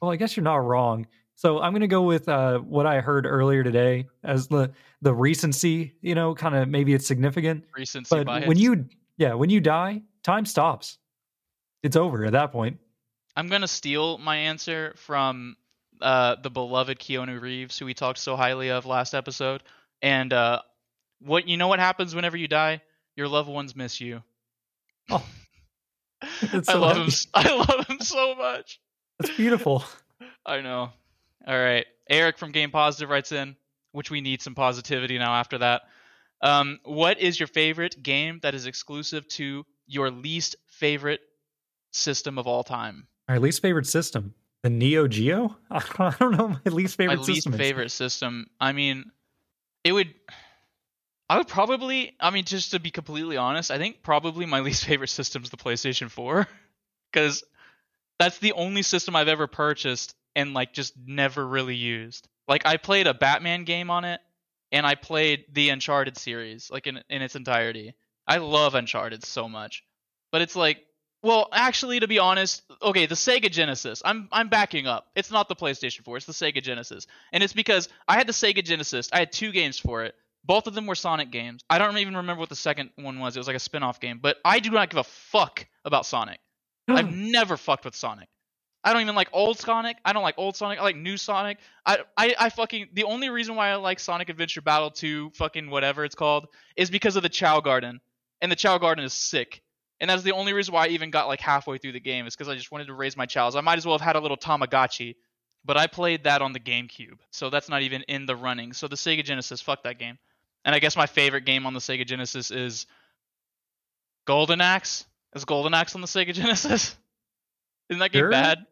S1: well, I guess you're not wrong. So I'm gonna go with uh, what I heard earlier today as the the recency. You know, kind of maybe it's significant,
S2: Recency
S1: but
S2: bias.
S1: when you yeah, when you die, time stops. It's over at that point.
S2: I'm gonna steal my answer from uh, the beloved Keanu Reeves, who we talked so highly of last episode. And uh, what you know what happens whenever you die? Your loved ones miss you.
S1: Oh. It's
S2: I love
S1: happy.
S2: him. I love him so much.
S1: It's beautiful.
S2: I know. All right, Eric from Game Positive writes in, which we need some positivity now after that. Um, what is your favorite game that is exclusive to your least favorite system of all time?
S1: Our least favorite system, the Neo Geo. I don't know my least favorite system?
S2: my least
S1: is.
S2: favorite system. I mean, it would. I would probably. I mean, just to be completely honest, I think probably my least favorite system is the PlayStation 4, because that's the only system I've ever purchased and like just never really used. Like I played a Batman game on it, and I played the Uncharted series like in in its entirety. I love Uncharted so much, but it's like well, actually, to be honest, okay, the Sega Genesis. I'm I'm backing up. It's not the PlayStation 4. It's the Sega Genesis, and it's because I had the Sega Genesis. I had two games for it. Both of them were Sonic games. I don't even remember what the second one was. It was like a spin-off game. But I do not give a fuck about Sonic. I've hmm. never fucked with Sonic. I don't even like old Sonic. I don't like old Sonic. I like new Sonic. I, I, I fucking the only reason why I like Sonic Adventure Battle 2 fucking whatever it's called is because of the Chao Garden. And the Chao Garden is sick. And that's the only reason why I even got like halfway through the game is because I just wanted to raise my chows. I might as well have had a little Tamagotchi, but I played that on the GameCube, so that's not even in the running. So the Sega Genesis, fuck that game. And I guess my favorite game on the Sega Genesis is Golden Axe. Is Golden Axe on the Sega Genesis? Isn't that game
S1: Sure.
S2: bad?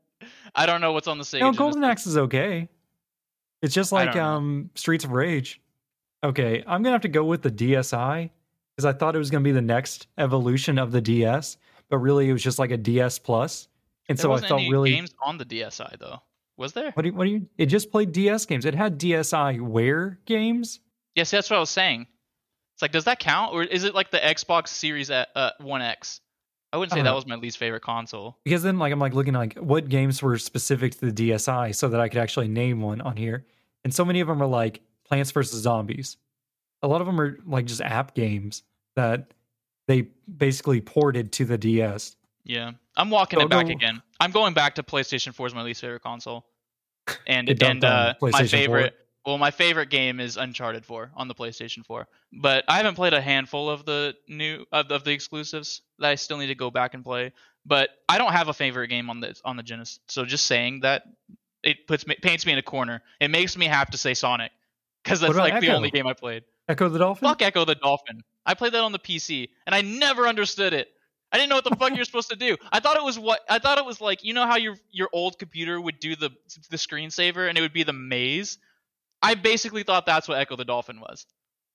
S2: I don't know what's on the Sega
S1: no, Golden Axe is okay. It's just like um Streets of Rage. Okay, I'm gonna have to go with the DSi because I thought it was gonna be the next evolution of the DS, but really it was just like a DS Plus. And
S2: There
S1: so I felt
S2: any
S1: really.
S2: games on the DSi though. Was there?
S1: What do you? What do you? It just played DS games. It had DSiWare games.
S2: Yes, that's what I was saying. It's like, does that count, or is it like the Xbox Series uh, One X? I wouldn't say
S1: don't
S2: that
S1: know.
S2: was my least favorite console.
S1: Because then, like, I'm like looking like what games were specific to the DSi, so that I could actually name one on here. And so many of them are like Plants vs Zombies. A lot of them are like just app games that they basically ported to the DS.
S2: Yeah, I'm walking
S1: Go-
S2: it back
S1: go-
S2: again. I'm going back to PlayStation 4 is my least favorite console, and and uh, my
S1: PlayStation 4.
S2: favorite. Well, my favorite game is Uncharted 4 on the PlayStation 4, but I haven't played a handful of the new of, of the exclusives that I still need to go back and play. But I don't have a favorite game on the on the Genesis, so just saying that it puts me, paints me in a corner. It makes me have to say Sonic because that's like the only game I played.
S1: Ecco the Dolphin.
S2: Fuck Ecco the Dolphin. I played that on the PC and I never understood it. I didn't know what the fuck you're supposed to do. I thought it was what I thought it was like. You know how your your old computer would do the the screensaver and it would be the maze. I basically thought that's what Ecco the Dolphin was.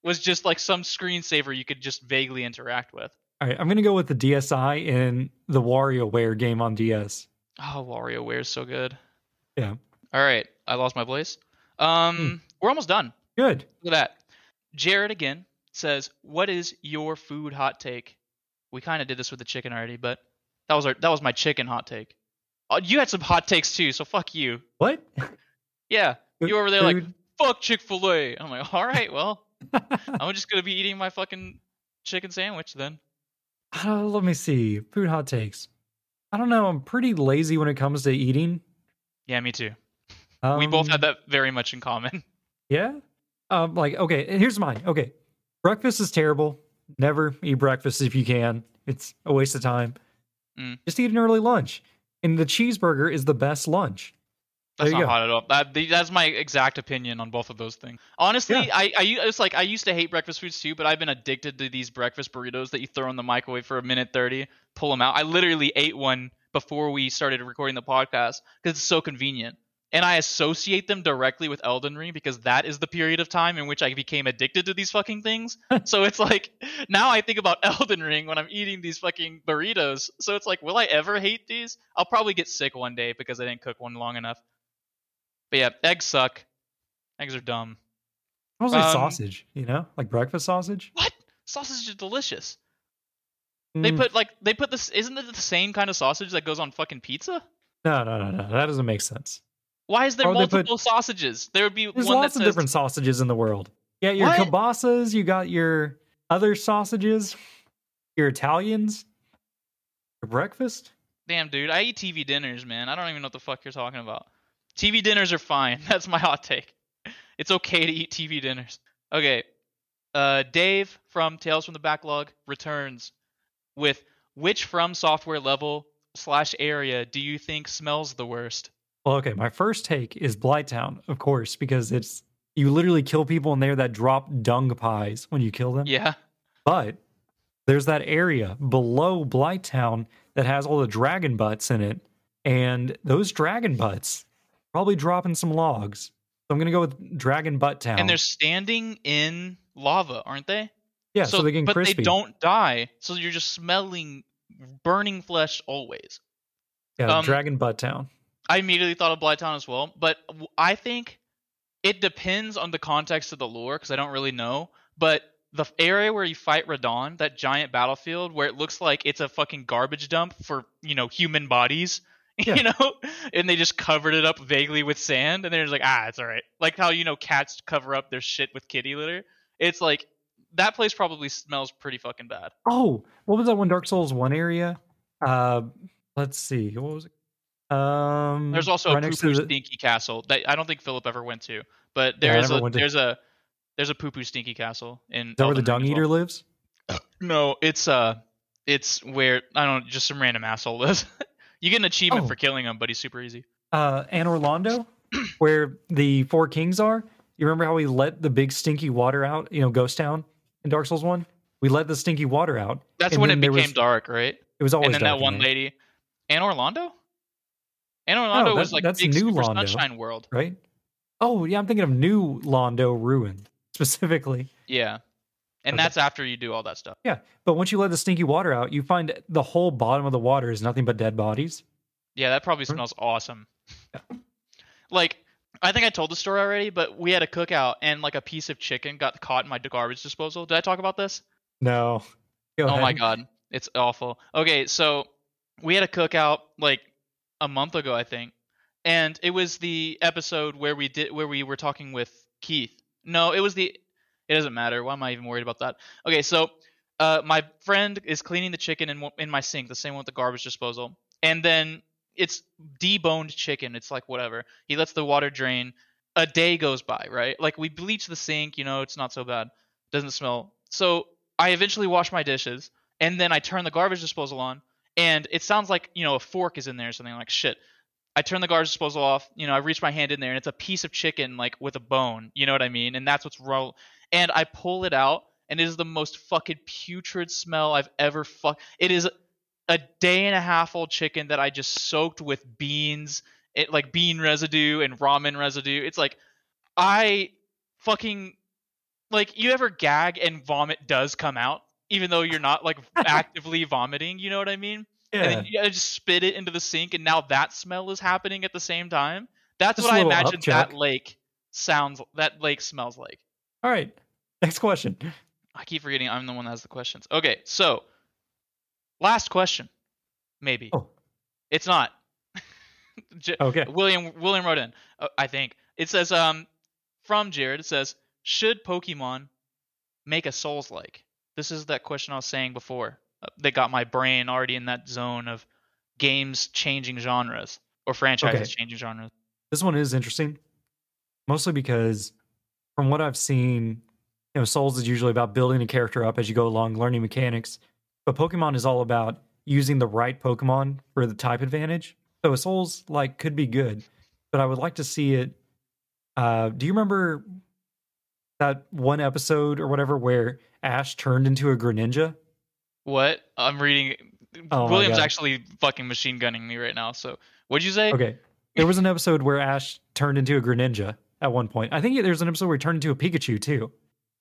S2: Was just like some screensaver you could just vaguely interact with.
S1: All right, I'm gonna go with the DSi in the WarioWare game on DS.
S2: Oh, WarioWare is so good.
S1: Yeah.
S2: All right, I lost my place. Um,
S1: Hmm.
S2: we're almost done.
S1: Good.
S2: Look at that. Jared again says, "What is your food hot take?" We kind of did this with the chicken already, but that was our that was my chicken hot take. Oh, you had some hot takes too, so fuck you.
S1: What?
S2: Yeah, you over there like
S1: Food-
S2: fuck Chick Fil A. I'm like, all right, well, I'm just gonna be eating my fucking chicken sandwich then.
S1: Uh, let me see. Food hot takes. I don't know. I'm pretty lazy when it comes to eating.
S2: Yeah, me too.
S1: Um,
S2: we both had that very much in common.
S1: Yeah. Um. Like, okay. Here's mine. Okay. Breakfast is terrible. Never eat breakfast if you can. It's a waste of time.
S2: Mm.
S1: Just eat an early lunch. And the cheeseburger is the best lunch.
S2: That's not
S1: go.
S2: hot at all. That, the- that's my exact opinion on both of those things. Honestly,
S1: Yeah.
S2: I, I it's like I used to hate breakfast foods too, but I've been addicted to these breakfast burritos that you throw in the microwave for a minute thirty, pull them out. I literally ate one before we started recording the podcast because it's so convenient, and I associate them directly with Elden Ring because that is the period of time in which I became addicted to these fucking things. so it's like now I think about Elden Ring when I'm eating these fucking burritos. So it's like, will I ever hate these? I'll probably get sick one day because I didn't cook one long enough. But yeah, eggs suck. Eggs are dumb.
S1: Mostly
S2: Um,
S1: sausage, you know? Like breakfast sausage.
S2: What? Sausage is delicious. They
S1: Mm,
S2: put like they put this. Isn't it the same kind of sausage that goes on fucking pizza?
S1: No, no, no, no. That doesn't make sense.
S2: Why is there
S1: Or they put-
S2: multiple sausages? There would be
S1: There's
S2: one
S1: lots
S2: that
S1: of different sausages in the world. Yeah, your
S2: What?
S1: kielbasas, you got your other sausages, your Italians, your breakfast.
S2: Damn, dude, I eat TV dinners, man. I don't even know what the fuck you're talking about. TV dinners are fine. That's my hot take. It's okay to eat TV dinners. Okay. Uh, Dave from Tales from the Backlog returns with which From Software level slash area do you think smells the worst?
S1: Well, okay, my first take is Blighttown, of course, because it's you literally kill people in there that drop dung pies when you kill them.
S2: Yeah.
S1: But there's that area below Blighttown that has all the dragon butts in it, and those dragon butts probably dropping some logs. So I'm gonna go with Dragon Butt Town.
S2: And they're standing in lava, aren't they?
S1: yeah, so, they're getting
S2: but
S1: crispy.
S2: they don't die, so you're just smelling burning flesh always.
S1: yeah,
S2: um,
S1: Dragon Butt Town.
S2: I immediately thought of Blighttown as well, but I think it depends on the context of the lore because I don't really know. But the area where you fight Radahn, that giant battlefield where it looks like it's a fucking garbage dump for you know human bodies,
S1: Yeah.
S2: you know, and they just covered it up vaguely with sand, and they're just like, ah, it's all right. Like how you know cats cover up their shit with kitty litter. It's like that place probably smells pretty fucking bad.
S1: Oh, what was that one Dark Souls one area? Uh, let's see, what was it? Um,
S2: There's also a
S1: right
S2: poo
S1: to
S2: poo
S1: the-
S2: stinky castle that I don't think Philip ever went to, but
S1: Yeah, I
S2: there's a
S1: to-
S2: there's a there's a poo poo stinky castle in.
S1: Is that where the dung eater
S2: well.
S1: lives?
S2: No, it's uh, it's where I don't know, just some random asshole lives. you get an achievement
S1: Oh.
S2: for killing him, but he's super easy.
S1: Uh, and Orlando, where the four kings are. You remember how we let the big stinky water out? You know, Ghost Town in Dark Souls one. We let the stinky water out.
S2: That's when it became
S1: was-
S2: dark, right?
S1: It was always
S2: And then that one
S1: there,
S2: lady, Anor Londo. Anor Londo
S1: that-
S2: was like
S1: that's
S2: big
S1: New
S2: super
S1: Londo.
S2: sunshine world.
S1: right? Oh yeah, I'm thinking of New Londo Ruin specifically.
S2: Yeah, and
S1: Okay.
S2: that's after you do all that stuff.
S1: Yeah, but once you let the stinky water out, you find the whole bottom of the water is nothing but dead bodies.
S2: Yeah, that probably smells awesome. Yeah. Like, I think I told the story already, but we had a cookout and like a piece of chicken got caught in my garbage disposal. Did I talk about this?
S1: No. Go
S2: Oh my god, it's awful. Okay, so we had a cookout like a month ago, I think, and it was the episode where we did where we were talking with Keith. No, it was the. It doesn't matter. Why am I even worried about that? Okay, so uh, my friend is cleaning the chicken in in my sink, the same one with the garbage disposal, and then it's deboned chicken. It's like whatever. He lets the water drain. a day goes by, right? Like we bleach the sink, you know, it's not so bad. Doesn't smell. So I eventually wash my dishes and then I turn the garbage disposal on and it sounds like, you know, a fork is in there or something like shit. I turn the garbage disposal off, you know, I reach my hand in there and it's a piece of chicken like with a bone, you know what I mean? And that's what's roll and I pull it out and it is the most fucking putrid smell I've ever fuck it is a day and a half old chicken that I just soaked with beans, it like bean residue and ramen residue. It's like I fucking like you ever gag and vomit does come out even though you're not like actively vomiting, you know what I mean?
S1: Yeah.
S2: And then you just spit it into the sink and now that smell is happening at the same time. That's
S1: Just
S2: what I imagine that lake sounds that lake smells like.
S1: All right. Next question.
S2: I keep forgetting I'm the one that has the questions. Okay, so last question. Maybe.
S1: Oh.
S2: It's not. J-
S1: Okay.
S2: William William wrote in. Uh, I think it says um from Jared. It says should Pokemon make a Souls like? This is that question I was saying before. Uh, that got my brain already in that zone of games changing genres or franchises
S1: Okay.
S2: changing genres.
S1: This one is interesting, mostly because from what I've seen, you know, Souls is usually about building a character up as you go along, learning mechanics. But Pokemon is all about using the right Pokemon for the type advantage. So a Souls like could be good, but I would like to see it. Uh, do you remember that one episode or whatever where Ash turned into a Greninja?
S2: What I'm reading.
S1: Oh
S2: William's actually fucking machine gunning me right now. So what'd you say?
S1: Okay. There was an episode where Ash turned into a Greninja at one point. I think there's an episode where he turned into a Pikachu too.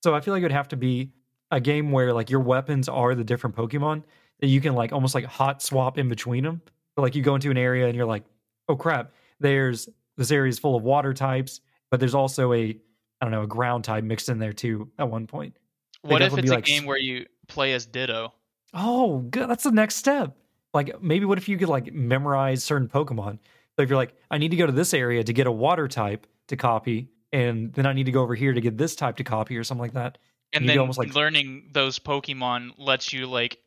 S1: So I feel like it would have to be a game where like your weapons are the different Pokemon that you can like almost like hot swap in between them. So like you go into an area and you're like, oh crap, there's this area is full of water types, but there's also a I don't know a ground type mixed in there too at one point.
S2: What if it's a
S1: like
S2: game where you play as Ditto?
S1: Oh, good. That's the next step. Like maybe what if you could like memorize certain Pokemon? So if you're like, I need to go to this area to get a water type to copy, and then I need to go over here to get this type to copy or something like that.
S2: And then
S1: almost, like-
S2: learning those Pokemon lets you like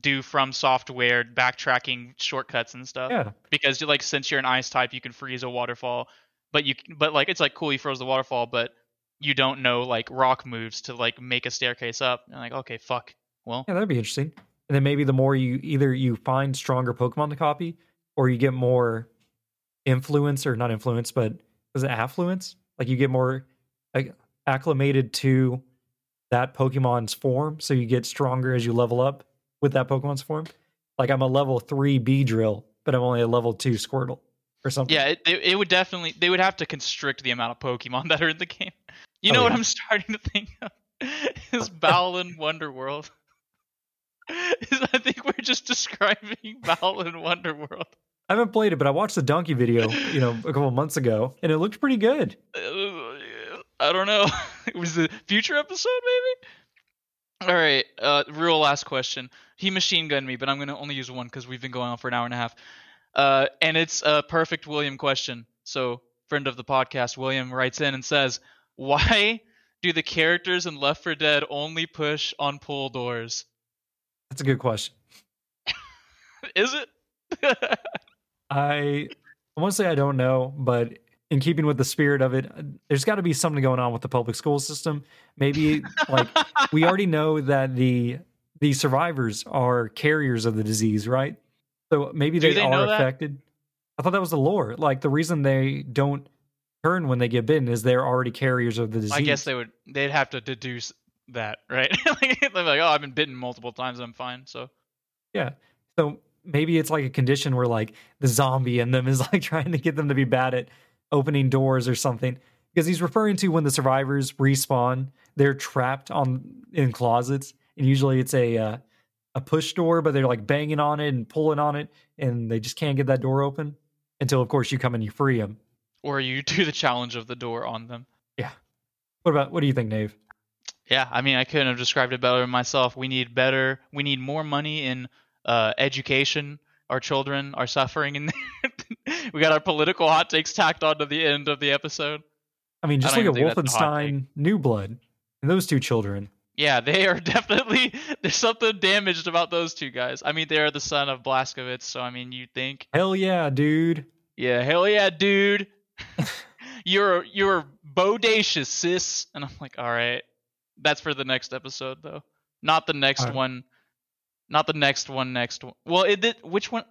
S2: do from software backtracking shortcuts and stuff.
S1: Yeah.
S2: Because like since you're an ice type, you can freeze a waterfall, but you but like it's like cool you froze the waterfall, but you don't know like rock moves to like make a staircase up. And like okay, fuck. Well,
S1: Yeah, that'd be interesting. And then maybe the more you either you find stronger Pokemon to copy, or you get more influence or not influence, but was it affluence? Like you get more acclimated to that Pokemon's form, so you get stronger as you level up with that Pokemon's form. Like I'm a level three Beedrill, but I'm only a level two Squirtle or something.
S2: yeah, it, it, would definitely they would have to constrict the amount of Pokemon that are in the game. You
S1: Oh,
S2: know what. I'm starting to think of? Is Balan Wonderworld. Is I think we're just describing Balan Wonderworld.
S1: I haven't played it, but I watched the Dunkey video, you know, a couple months ago, and it looked pretty good.
S2: Uh, I don't know. it was a future episode, maybe. All right. Uh, real last question. He machine gunned me, but I'm gonna only use one because we've been going on for an hour and a half. Uh, and it's a perfect William question. So, friend of the podcast, William writes in and says, "Why do the characters in Left 4 Dead only push on pull doors?
S1: That's a good question.
S2: Is it?"
S1: I I want to say I don't know, but in keeping with the spirit of it, uh, there's got to be something going on with the public school system. Maybe like we already know that the the survivors are carriers of the disease, right? So maybe they,
S2: they
S1: are affected. I thought that was the lore. Like the reason they don't turn when they get bitten is they're already carriers of the disease.
S2: I guess they would. They'd have to deduce that, right? like, they're like, "Oh, I've been bitten multiple times. I'm fine." So.
S1: Yeah. So maybe it's like a condition where like the zombie in them is like trying to get them to be bad at opening doors or something. Because he's referring to when the survivors respawn, they're trapped on in closets, and usually it's a uh, a push door, but they're like banging on it and pulling on it, and they just can't get that door open until, of course, you come and you free them.
S2: or you do the challenge of the door on them.
S1: Yeah what about what do you think, Nave?
S2: Yeah, I mean, I couldn't have described it better myself. We need better. We need more money in uh, education. Our children are suffering, and we got our political hot takes tacked on to the end of the episode.
S1: I mean, just
S2: don't
S1: look at
S2: even think that's a hot
S1: Wolfenstein New Blood and those two children.
S2: Yeah, they are definitely there's something damaged about those two guys. I mean, they are the son of Blazkowicz, so I mean, you think,
S1: Hell yeah, dude.
S2: yeah, hell yeah, dude. you're you're bodacious, sis. And I'm like, all right, that's for the next episode though, not the next
S1: Alright.
S2: one, not the next one. Next one. Well, it did. Which one?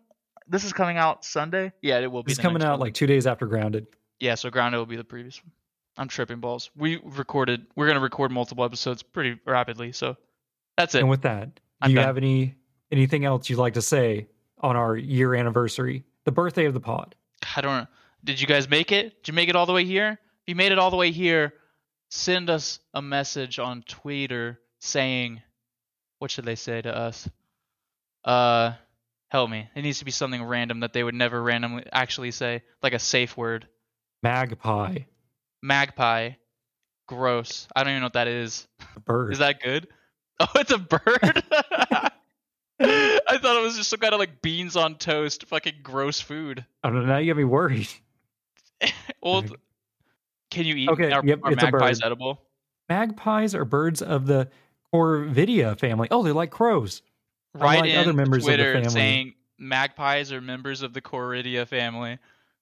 S2: This is coming out Sunday. Yeah, it will be.
S1: It's coming out
S2: one.
S1: like two days after Grounded.
S2: Yeah, so Grounded will be the previous one. I'm tripping balls. We recorded. We're gonna record multiple episodes pretty rapidly, so that's it.
S1: And with that, do
S2: I'm
S1: you
S2: done.
S1: have any anything else you'd like to say on our year anniversary, the birthday of the pod?
S2: I don't know. Did you guys make it? Did you make it all the way here? If you made it all the way here, send us a message on Twitter saying, what should they say to us? Uh, help me. It needs to be something random that they would never randomly actually say, like a safe word.
S1: Magpie,
S2: Magpie. Gross. I don't even know what that is.
S1: a bird.
S2: Is that good? Oh, it's a bird. I thought it was just some kind of like beans on toast, fucking gross food.
S1: I don't know. Now you got me worried.
S2: Well, th- can you eat?
S1: Okay,
S2: Are,
S1: yep,
S2: are
S1: it's a
S2: magpies
S1: bird.
S2: edible?
S1: Magpies are birds of the Corvidae family. Oh, they're like crows.
S2: Write
S1: Unlike
S2: in
S1: other members of the
S2: Twitter
S1: family.
S2: saying magpies are members of the Coridia family.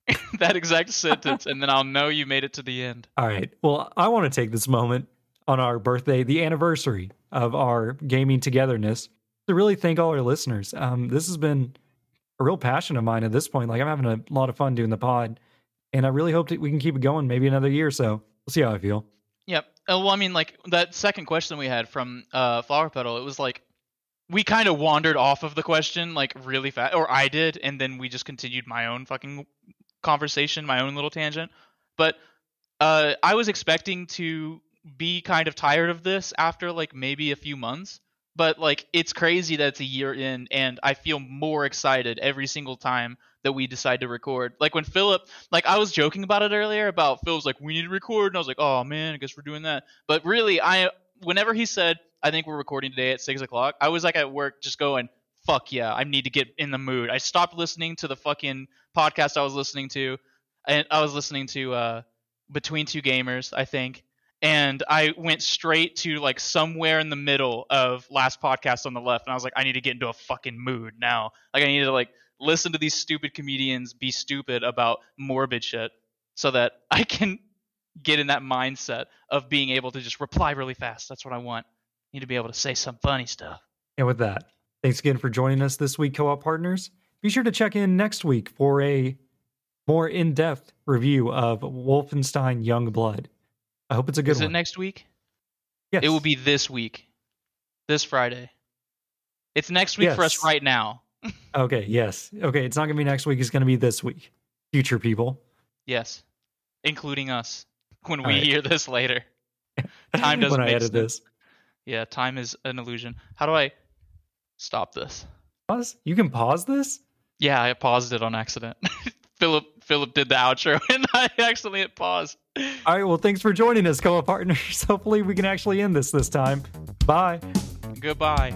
S2: that exact sentence, and then I'll know you made it to the end.
S1: All right. Well, I want to take this moment on our birthday, the anniversary of our gaming togetherness, to really thank all our listeners. Um, this has been a real passion of mine at this point. Like I'm having a lot of fun doing the pod, and I really hope that we can keep it going maybe another year or so. We'll see how I feel.
S2: Yep. Uh, well, I mean, like that second question we had from uh, Flower Petal, it was like we kind of wandered off of the question like really fast, or I did, and then we just continued my own fucking conversation, my own little tangent. But uh, I was expecting to be kind of tired of this after like maybe a few months. But like it's crazy that it's a year in, and I feel more excited every single time that we decide to record. Like when Philip, like I was joking about it earlier about Phil's like we need to record, and I was like, oh man, I guess we're doing that. But really, I whenever he said I think we're recording today at six o'clock, I was like at work just going, fuck yeah, I need to get in the mood. I stopped listening to the fucking podcast I was listening to, and I was listening to uh Between Two Gamers, I think. And I went straight to like somewhere in the middle of last podcast on the left, and I was like, I need to get into a fucking mood now. Like I need to like listen to these stupid comedians be stupid about morbid shit so that I can get in that mindset of being able to just reply really fast. That's what I want. Need to be able to say some funny stuff.
S1: And with that, thanks again for joining us this week, co op partners. Be sure to check in next week for a more in depth review of Wolfenstein Young Blood. I hope it's a good
S2: Is
S1: one.
S2: it next week?
S1: yes.
S2: It will be this week. This Friday. It's next week for us right now.
S1: Okay, yes. Okay, it's not going to be next week. It's going to be this week. Future people.
S2: Yes. Including us. When
S1: All
S2: we
S1: right.
S2: hear this later. Time doesn't
S1: when I edit
S2: sense.
S1: this.
S2: Yeah, time is an illusion. How do I stop this?
S1: Pause? You can pause this?
S2: Yeah, I paused it on accident. Philip Philip did the outro and I accidentally hit pause.
S1: All right, well, thanks for joining us, co partners. Hopefully, we can actually end this this time. Bye.
S2: Goodbye.